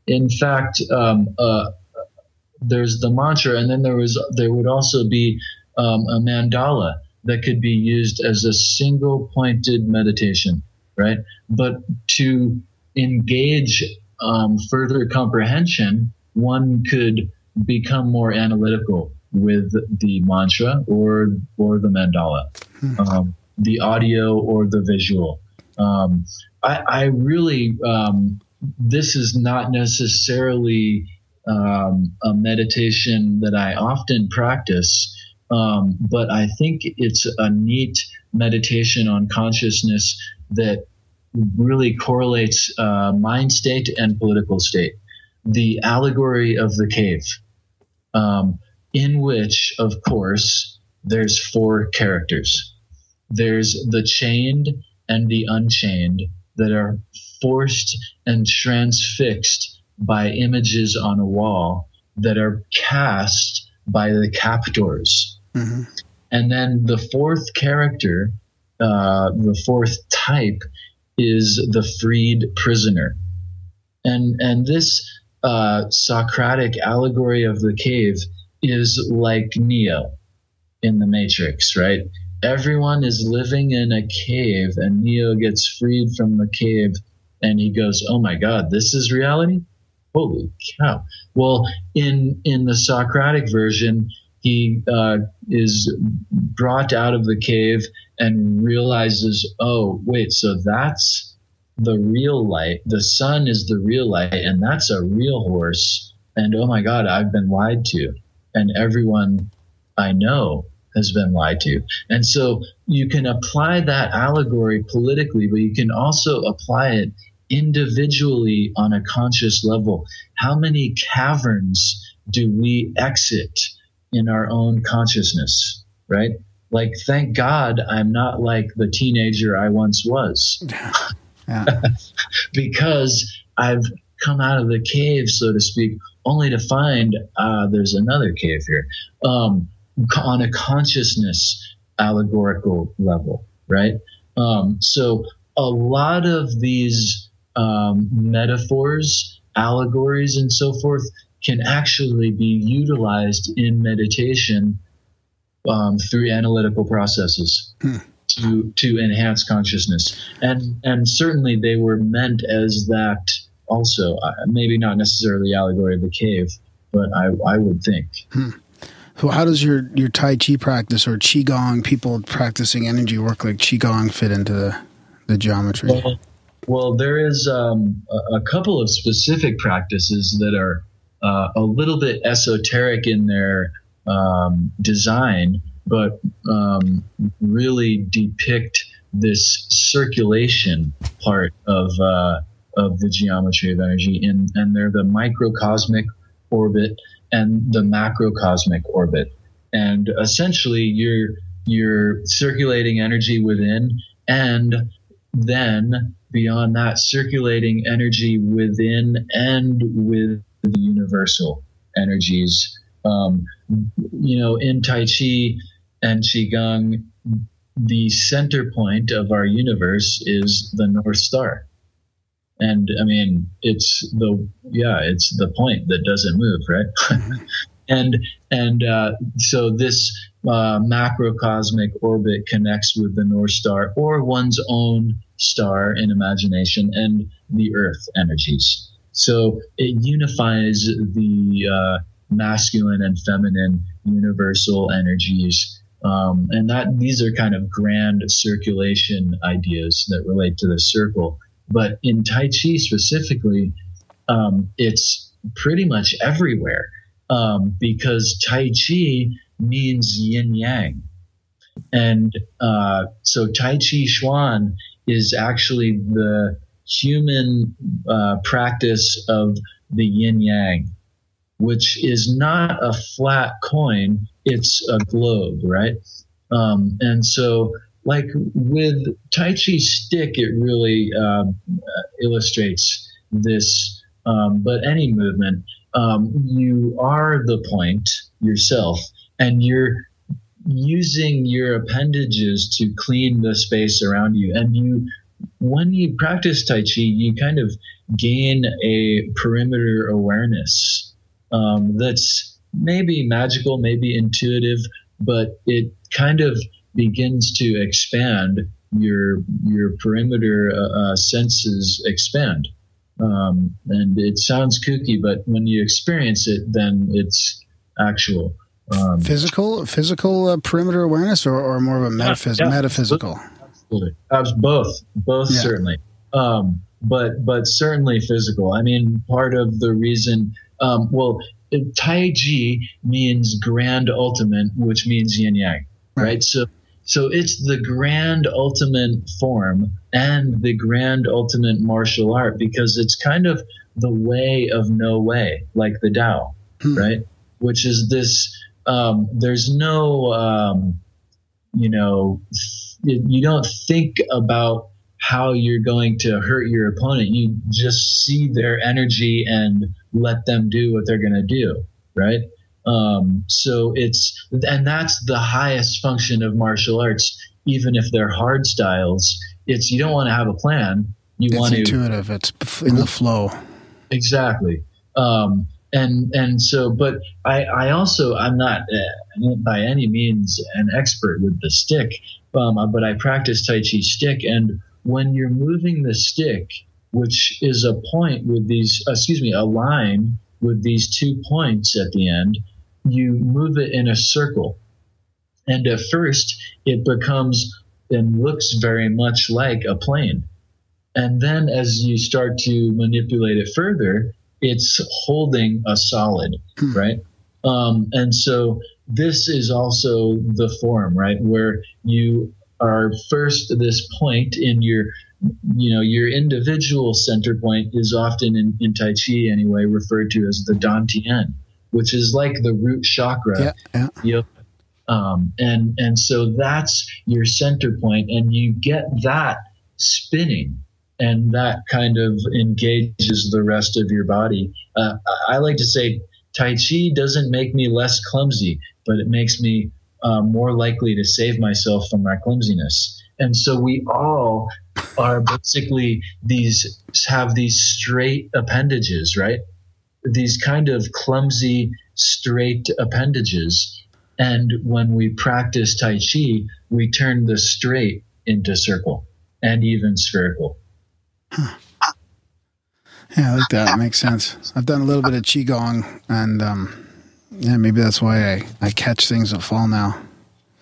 in fact, um, uh, there's the mantra, and then there was there would also be um, a mandala that could be used as a single pointed meditation, right? But to engage um, further comprehension, one could become more analytical with the mantra or or the mandala, um, the audio or the visual. Um, I, I, really um, this is not necessarily um, a meditation that I often practice, um, but I think it's a neat meditation on consciousness that really correlates uh, mind state and political state. The allegory of the cave, um, in which, of course, there's four characters. There's the chained and the unchained that are forced and transfixed by images on a wall that are cast by the captors. Mm-hmm. And then the fourth character, uh, the fourth type, is the freed prisoner. And, and this uh, Socratic allegory of the cave is like Neo in the Matrix, right? Everyone is living in a cave, and Neo gets freed from the cave, and he goes, "Oh my God, this is reality! Holy cow!" Well, in in the Socratic version, he uh, is brought out of the cave and realizes, "Oh, wait, so that's the real light. The sun is the real light, and that's a real horse." And oh my God, I've been lied to and everyone I know has been lied to. And so you can apply that allegory politically, but you can also apply it individually on a conscious level. How many caverns do we exit in our own consciousness, right? Like, thank God I'm not like the teenager I once was. because I've come out of the cave, so to speak, only to find uh, there's another cave here um, on a consciousness allegorical level, right? Um, so a lot of these um, metaphors, allegories, and so forth can actually be utilized in meditation um, through analytical processes. Hmm. To, to enhance consciousness and and certainly they were meant as that also. Uh, maybe not necessarily allegory of the cave, but I, I would think. Hmm. So, how does your, your Tai Chi practice or Qigong, people practicing energy work like Qigong, fit into the, the geometry? Well, well there is um, a, couple of specific practices that are uh, a little bit esoteric in their um, design, but um, really depict this circulation part of uh, of the geometry of energy, and, and they're the microcosmic orbit and the macrocosmic orbit. And essentially, you're you're circulating energy within, and then beyond that, circulating energy within and with the universal energies. Um, you know, in Tai Chi and Qigong, the center point of our universe is the North Star and I mean, it's the yeah, it's the point that doesn't move, right? And and uh, so this uh, macrocosmic orbit connects with the North Star or one's own star in imagination and the Earth energies. So it unifies the uh, masculine and feminine universal energies. Um, and that these are kind of grand circulation ideas that relate to the circle but in Tai Chi specifically, um, it's pretty much everywhere um, because Tai Chi means yin yang. And uh, so Tai Chi Chuan is actually the human uh, practice of the yin yang, which is not a flat coin, it's a globe, right? Um, and so like with Tai Chi stick, it really um, uh, illustrates this. Um, but any movement, um, you are the point yourself, and you're using your appendages to clean the space around you. And you, when you practice Tai Chi, you kind of gain a perimeter awareness um, that's maybe magical, maybe intuitive, but it kind of begins to expand. Your your perimeter uh, uh, senses expand. Um, and it sounds kooky but when you experience it then it's actual um, physical physical uh, perimeter awareness or, or more of a metaphys- yeah, metaphysical absolutely. both both yeah. certainly um, but but certainly physical i mean part of the reason um, well tai chi means grand ultimate which means yin yang right? right so so it's the grand ultimate form and the grand ultimate martial art because it's kind of the way of no way, like the Tao, hmm. right? Which is this, um, there's no, um, you know, you don't think about how you're going to hurt your opponent. You just see their energy and let them do what they're going to do, right? Um, so it's, and that's the highest function of martial arts, even if they're hard styles. It's you don't want to have a plan. You want it's want intuitive. to It's in the flow. Exactly. Um, and and so, but I I also I'm not uh, by any means an expert with the stick, um, but I practice Tai Chi stick, and when you're moving the stick, which is a point with these, excuse me, a line with these two points at the end, you move it in a circle. And at first, it becomes and looks very much like a plane. And then as you start to manipulate it further, it's holding a solid, hmm. right? Um, and so this is also the form, right? Where you are first this point in your, you know, your individual center point is often in, in Tai Chi anyway, referred to as the Dantian which is like the root chakra. Yeah, yeah. Um, and and so that's your center point, and you get that spinning, and that kind of engages the rest of your body. Uh, I like to say Tai Chi doesn't make me less clumsy, but it makes me uh, more likely to save myself from my clumsiness. And so we all are basically these have these straight appendages, right? these kind of clumsy, straight appendages. And when we practice Tai Chi, we turn the straight into circle and even spherical. Huh. Yeah, I like that. Makes sense. I've done a little bit of Qigong, and um, yeah, maybe that's why I, I catch things that fall now.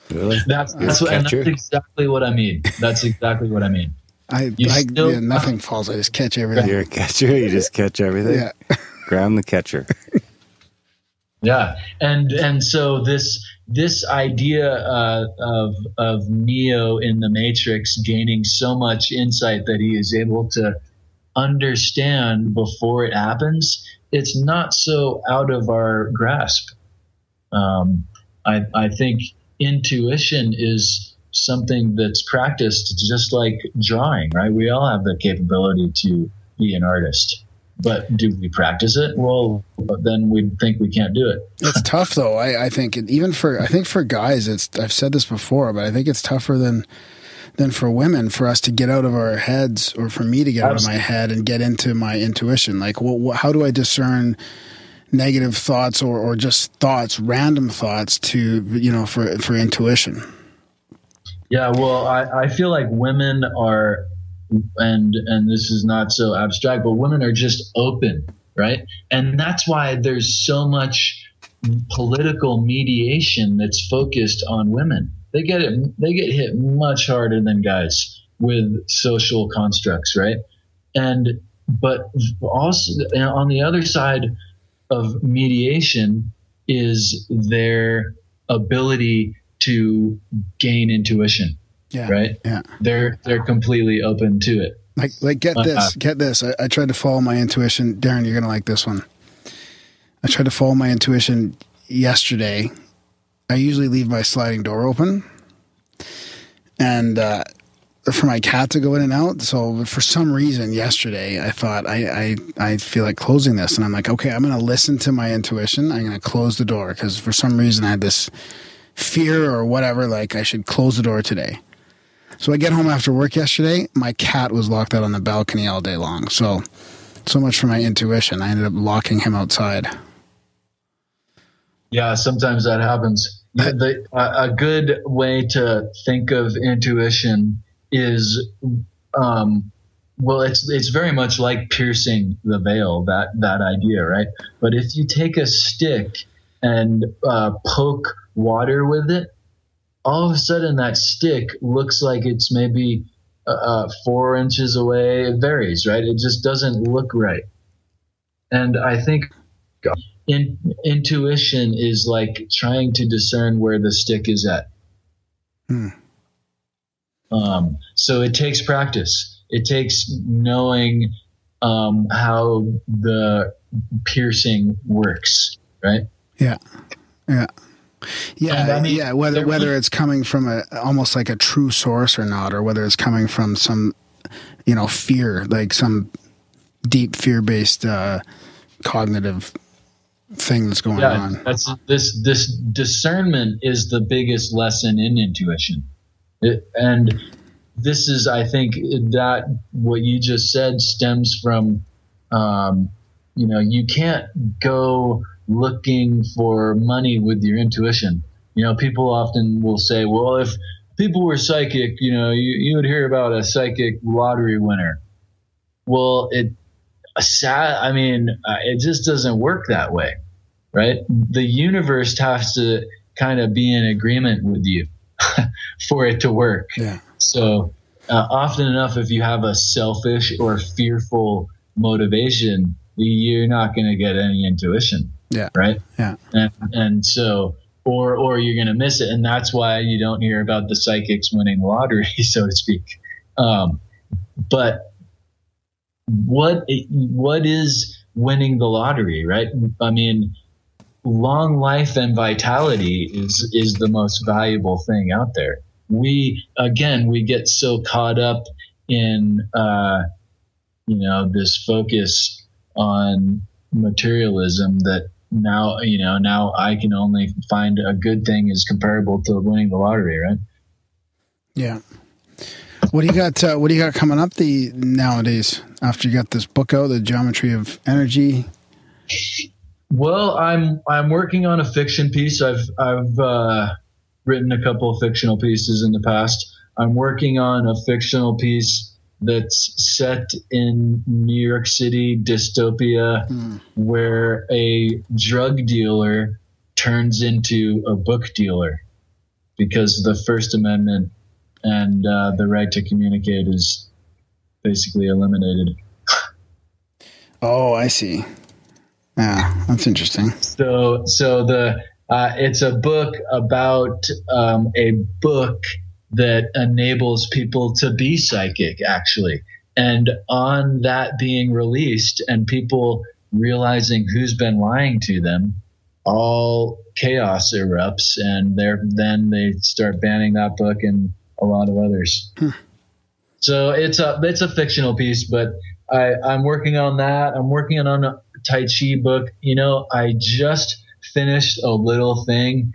Really? That's, that's, what, that's exactly what I mean. That's exactly what I mean. I, I still, yeah, nothing falls. I just catch everything. You're a catcher. You just catch everything. Yeah. Graham the catcher. Yeah, and and so this this idea uh, of of Neo in the Matrix gaining so much insight that he is able to understand before it happens, it's not so out of our grasp. Um, I, I think intuition is something that's practiced just like drawing, right? We all have the capability to be an artist. But do we practice it? Well, then we'd think we can't do it. it's tough though. I, I think even for I think for guys, it's I've said this before, but I think it's tougher than than for women for us to get out of our heads or for me to get Absolutely. out of my head and get into my intuition. Like, well, how do I discern? negative thoughts or, or just thoughts random thoughts to you know for for intuition yeah well i, I feel like women are and and this is not so abstract, but women are just open, right? And that's why there's so much political mediation that's focused on women. They get it. They get hit much harder than guys with social constructs, right? And but also on the other side of mediation is their ability to gain intuition yeah. Right. Yeah. They're they're completely open to it. Like like get uh, this, uh, get this. I, I tried to follow my intuition. Darren, you're gonna like this one. I tried to follow my intuition yesterday. I usually leave my sliding door open. And and uh, for my cat to go in and out. So for some reason yesterday, I thought I I, I feel like closing this, and I'm like, okay, I'm going to listen to my intuition. I'm going to close the door because for some reason I had this fear or whatever, like I should close the door today. So I get home after work yesterday. My cat was locked out on the balcony all day long. So so much for my intuition. I ended up locking him outside. Yeah, sometimes that happens. The, a a good way to think of intuition is, um, well, it's it's very much like piercing the veil. That that idea, right? But if you take a stick and uh, poke water with it, all of a sudden that stick looks like it's maybe uh, uh, four inches away. It varies, right? It just doesn't look right. And I think in, intuition is like trying to discern where the stick is at. Hmm. Um, so it takes practice. It takes knowing um, how the piercing works, right? Yeah, yeah, yeah, I mean, yeah. Whether whether it's coming from a almost like a true source or not, or whether it's coming from some, you know, fear, like some deep fear based uh, cognitive thing that's going yeah, on. that's this this discernment is the biggest lesson in intuition, It- and this is, I think, that what you just said stems from, um, you know, you can't go looking for money with your intuition. You know, people often will say, well, if people were psychic, you know, you, you would hear about a psychic lottery winner. Well, it sad. I mean, uh, it just doesn't work that way, right? The universe has to kind of be in agreement with you for it to work. Yeah. So uh, often enough, if you have a selfish or fearful motivation, you're not going to get any intuition, Yeah. right? Yeah. And, and so, or or you're going to miss it, and that's why you don't hear about the psychics winning the lottery, so to speak. Um, but what what is winning the lottery, right? I mean, long life and vitality is is the most valuable thing out there. We again, we get so caught up in uh, you know this focus on materialism that now you know now I can only find a good thing is comparable to winning the lottery, right? Yeah. What do you got? Uh, what do you got coming up the nowadays? After you got this book out, the Geometry of Energy. Well, I'm I'm working on a fiction piece. I've I've uh, written a couple of fictional pieces in the past. I'm working on a fictional piece that's set in New York City dystopia, where a drug dealer turns into a book dealer because the First Amendment and uh, the right to communicate is basically eliminated. Oh, I see. Yeah, that's interesting. So, so the uh, it's a book about um, a book that enables people to be psychic, actually. And on that being released, and people realizing who's been lying to them, all chaos erupts, and there then they start banning that book and a lot of others. Hmm. So it's a it's a fictional piece, but I, I'm working on that. I'm working on a Tai Chi book. You know, I just finished a little thing.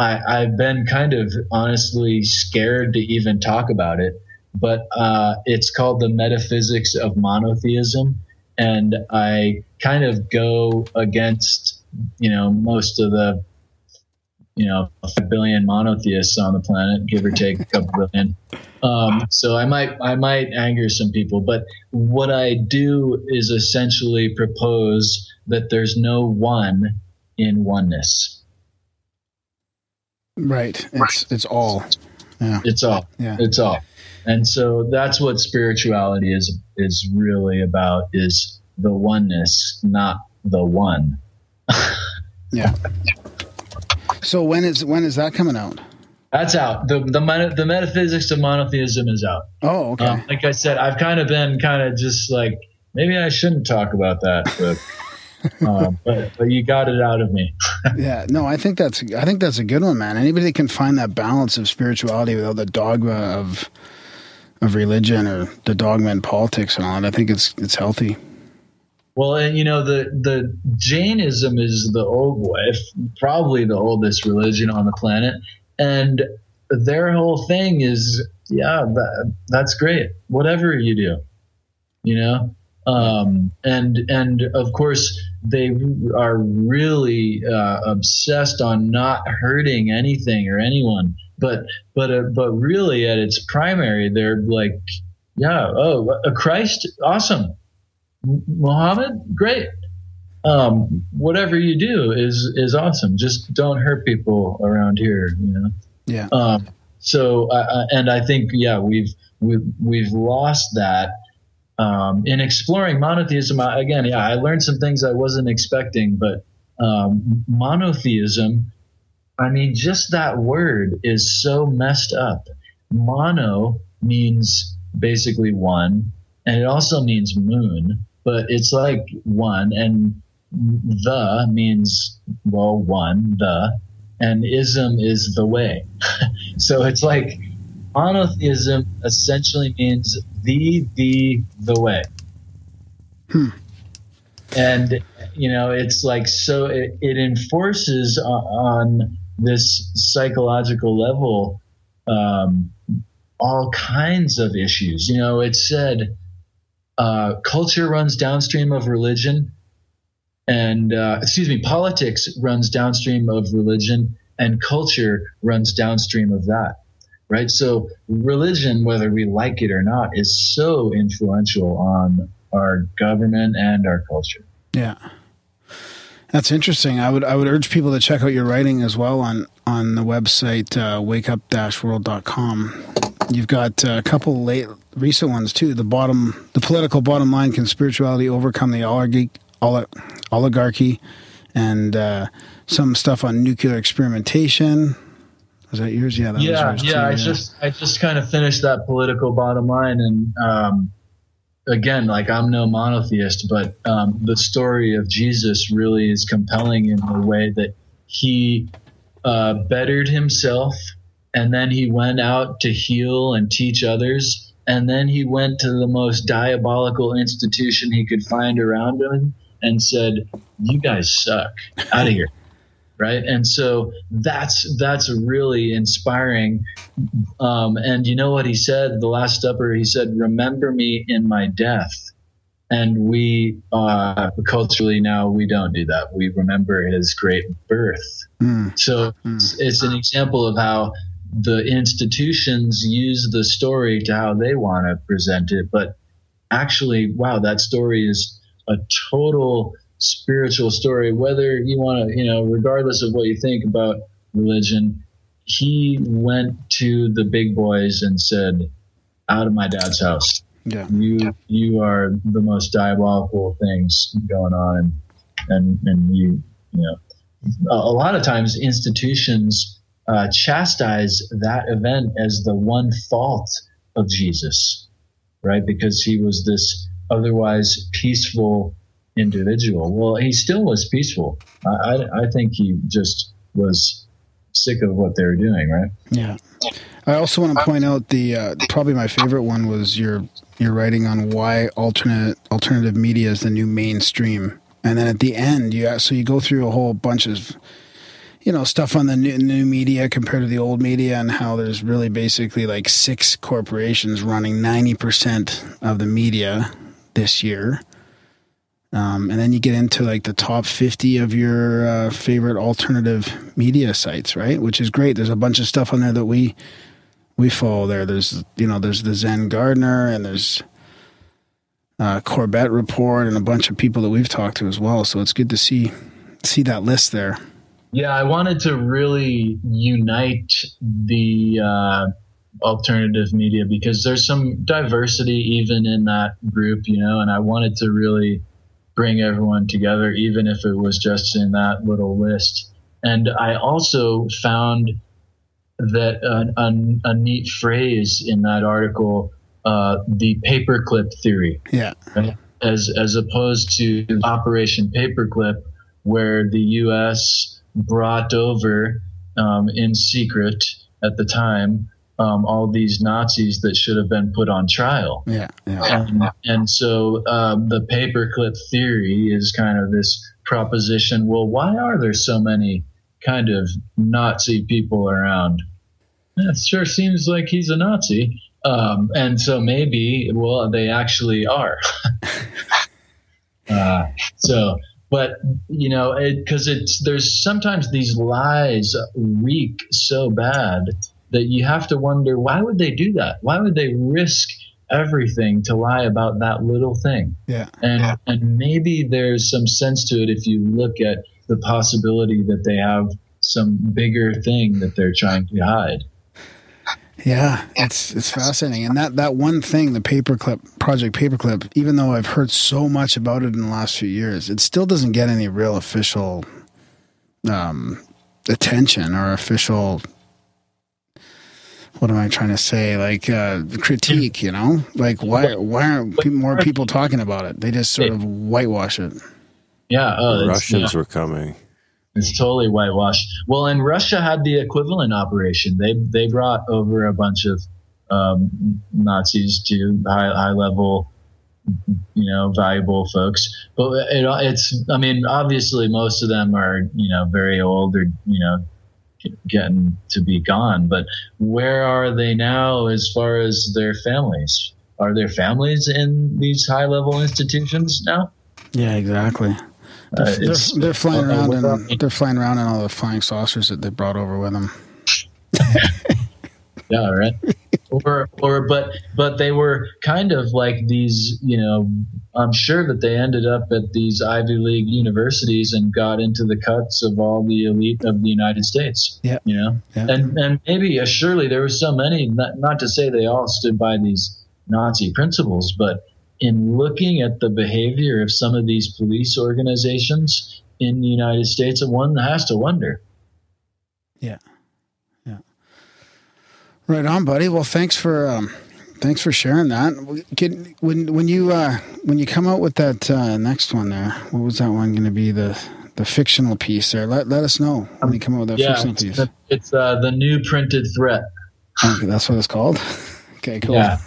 I, I've been kind of honestly scared to even talk about it, but uh, it's called the Metaphysics of Monotheism, and I kind of go against you know most of the you know a billion monotheists on the planet, give or take a couple billion. Um, so I might I might anger some people, but what I do is essentially propose that there's no one in oneness. Right. It's it's all. Yeah. It's all. Yeah. It's all. And so that's what spirituality is is really about is the oneness, not the one. Yeah. So when is when is that coming out? That's out. The the mono- the metaphysics of monotheism is out. Oh, okay. Um, like I said, I've kind of been kind of just like maybe I shouldn't talk about that, but um, but but you got it out of me. yeah, no, I think that's I think that's a good one, man. Anybody that can find that balance of spirituality without the dogma of of religion or the dogma in politics and all that, I think it's it's healthy. Well, and you know the the Jainism is the old way, probably the oldest religion on the planet, and their whole thing is, yeah, that, that's great. Whatever you do, you know, um, and and of course they are really uh, obsessed on not hurting anything or anyone. But but uh, but really, at its primary, they're like, yeah, oh, a Christ, awesome Muhammad, great. Um, whatever you do is is awesome. Just don't hurt people around here, you know. Yeah. Um, so, uh, and I think yeah, we've we've we've lost that um, in exploring monotheism. Again, yeah, I learned some things I wasn't expecting, but um, monotheism. I mean, just that word is so messed up. Mono means basically one, and it also means moon but it's like one and the means well one the and ism is the way so it's like monotheism essentially means the the the way hmm. and you know it's like so it, it enforces on, on this psychological level um, all kinds of issues you know it said uh, culture runs downstream of religion, and uh, excuse me, politics runs downstream of religion, and culture runs downstream of that. Right. So religion, whether we like it or not, is so influential on our government and our culture. Yeah. That's interesting. I would I would urge people to check out your writing as well on on the website uh, wakeup-world.com. You've got a couple late recent ones too. The bottom, the political bottom line: Can spirituality overcome the oligarchy? oligarchy and uh, some stuff on nuclear experimentation. Was that yours? Yeah, that yeah, was yeah. Too, I just I just kind of finished that political bottom line, and um, again, like I'm no monotheist, but um, the story of Jesus really is compelling in the way that he uh, bettered himself and then he went out to heal and teach others and then he went to the most diabolical institution he could find around him and said you guys suck out of here right and so that's that's really inspiring um, and you know what he said the last supper he said remember me in my death and we uh, culturally now we don't do that we remember his great birth Mm. so Mm. it's, it's an example of how the institutions use the story to how they want to present it. But actually, wow, that story is a total spiritual story. Whether you want to, you know, regardless of what you think about religion, he went to the big boys and said, "Out of my dad's house." Yeah. You you are the most diabolical things going on, and and and you you know a, a lot of times institutions uh, chastise that event as the one fault of Jesus, right? Because he was this otherwise peaceful individual. Well, he still was peaceful. I, I, I think he just was sick of what they were doing, right? Yeah. I also want to point out the uh, probably my favorite one was your your writing on why alternate alternative media is the new mainstream, and then at the end you so you go through a whole bunch of you know stuff on the new, new media compared to the old media and how there's really basically like six corporations running ninety percent of the media this year. Um, and then you get into like the top 50 of your uh, favorite alternative media sites, right? Which is great. There's a bunch of stuff on there that we we follow there. There's you know there's the Zen Gardener and there's uh, Corbett Report and a bunch of people that we've talked to as well. So it's good to see see that list there. Yeah, I wanted to really unite the uh, alternative media because there's some diversity even in that group, you know, and I wanted to really bring everyone together, even if it was just in that little list. And I also found that a, a, a neat phrase in that article, uh, the paperclip theory, Yeah. right? as as opposed to Operation Paperclip, where the U.S. brought over um, in secret at the time um, all these Nazis that should have been put on trial. Yeah, yeah. And, and so um, the paperclip theory is kind of this proposition well, why are there so many kind of Nazi people around? It sure seems like he's a Nazi. Um, and so maybe, well, they actually are. uh, so, but you know, because it, it's there's sometimes these lies reek so bad that you have to wonder why would they do that? Why would they risk everything to lie about that little thing? Yeah. And and maybe there's some sense to it if you look at the possibility that they have some bigger thing that they're trying to hide. Yeah, it's it's fascinating, and that that one thing, the paperclip project paperclip, even though I've heard so much about it in the last few years, it still doesn't get any real official um, attention or official. What am I trying to say? Like uh, critique, you know? Like why why aren't pe- more people talking about it? They just sort of whitewash it. Yeah, oh, The Russians yeah. were coming. It's totally whitewashed. Well, and Russia had the equivalent operation. They they brought over a bunch of um, Nazis to high high level, you know, valuable folks. But it, it's I mean, obviously, most of them are you know very old or you know getting to be gone. But where are they now as far as their families? Are their families in these high level institutions now? Yeah, exactly. They're, Uh, they're, they're flying uh, around in they're flying around in all the flying saucers that they brought over with them. Yeah, right. or or but but they were kind of like these, you know, I'm sure that they ended up at these Ivy League universities and got into the cuts of all the elite of the United States. Yeah. You know? Yeah. And and maybe uh, surely there were so many not, not to say they all stood by these Nazi principles, but in looking at the behavior of some of these police organizations in the United States, one has to wonder. Yeah. Yeah. Right on, buddy. Well, thanks for um, thanks for sharing that. Can, when when you uh, when you come out with that uh, next one there, what was that one going to be the the fictional piece there? Let let us know when you come out with that yeah, fictional piece. the, it's uh, the new printed threat. Okay, that's what it's called. okay, cool. Yeah.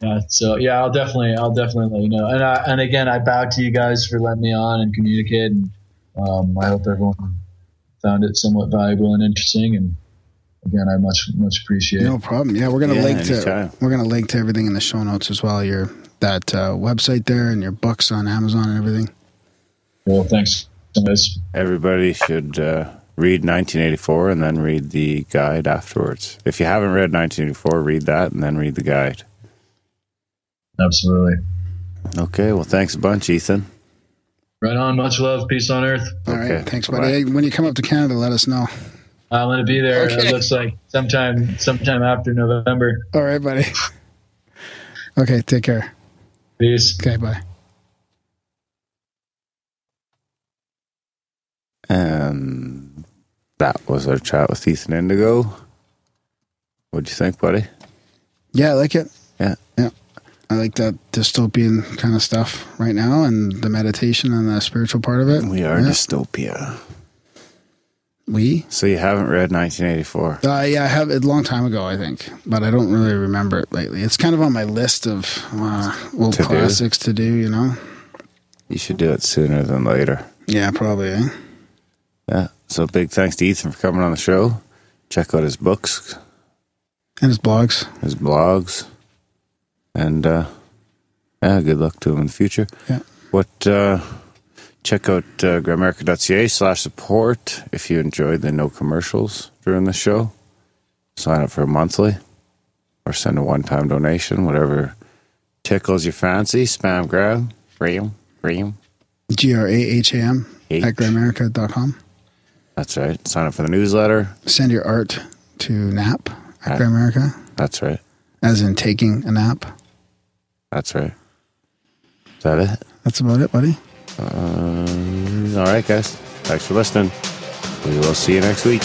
Yeah. So yeah, I'll definitely, I'll definitely let you know. And I, and again, I bow to you guys for letting me on and communicate. And um, I hope everyone found it somewhat valuable and interesting. And again, I much, much appreciate it. No problem. Yeah, we're gonna Yeah, link to anytime. we're gonna link to everything in the show notes as well. Your that uh, website there and your books on Amazon and everything. Well, thanks. Everybody should uh, read 1984 and then read the guide afterwards. If you haven't read 1984, read that and then read the guide. Absolutely. Okay, well, thanks a bunch, Ethan. Right on. Much love. Peace on earth. All right, Okay, thanks, bye-bye. buddy. Hey, When you come up to Canada, let us know. I'm going to be there. Okay. It looks like sometime, sometime after November. All right, buddy. Okay, take care. Peace. Okay, bye. And that was our chat with Ethan Indigo. What'd you think, buddy? Yeah, I like it. Yeah. Yeah. I like that dystopian kind of stuff right now and the meditation and the spiritual part of it. We are Yeah. dystopia. We? So you haven't read 1984? Uh, yeah, I have it a long time ago, I think, but I don't really remember it lately. It's kind of on my list of uh, old To do. classics to do, you know? You should do it sooner than later. Yeah, probably. Eh? Yeah. So big thanks to Ethan for coming on the show. Check out his books, And his blogs. his blogs, and uh, yeah, good luck to him in the future. Yeah. What? Uh, check out uh, grimerica.ca slash support if you enjoyed the no commercials during the show. Sign up for a monthly or send a one-time donation, whatever tickles your fancy. Spam grab, Graham, Graham. G R A H A M at grimerica.com. That's right. Sign up for the newsletter. Send your art to NAP at. Grimerica, That's right. as in taking a nap. That's right. Is that it? That's about it, buddy. Um, all right, guys. Thanks for listening. We will see you next week.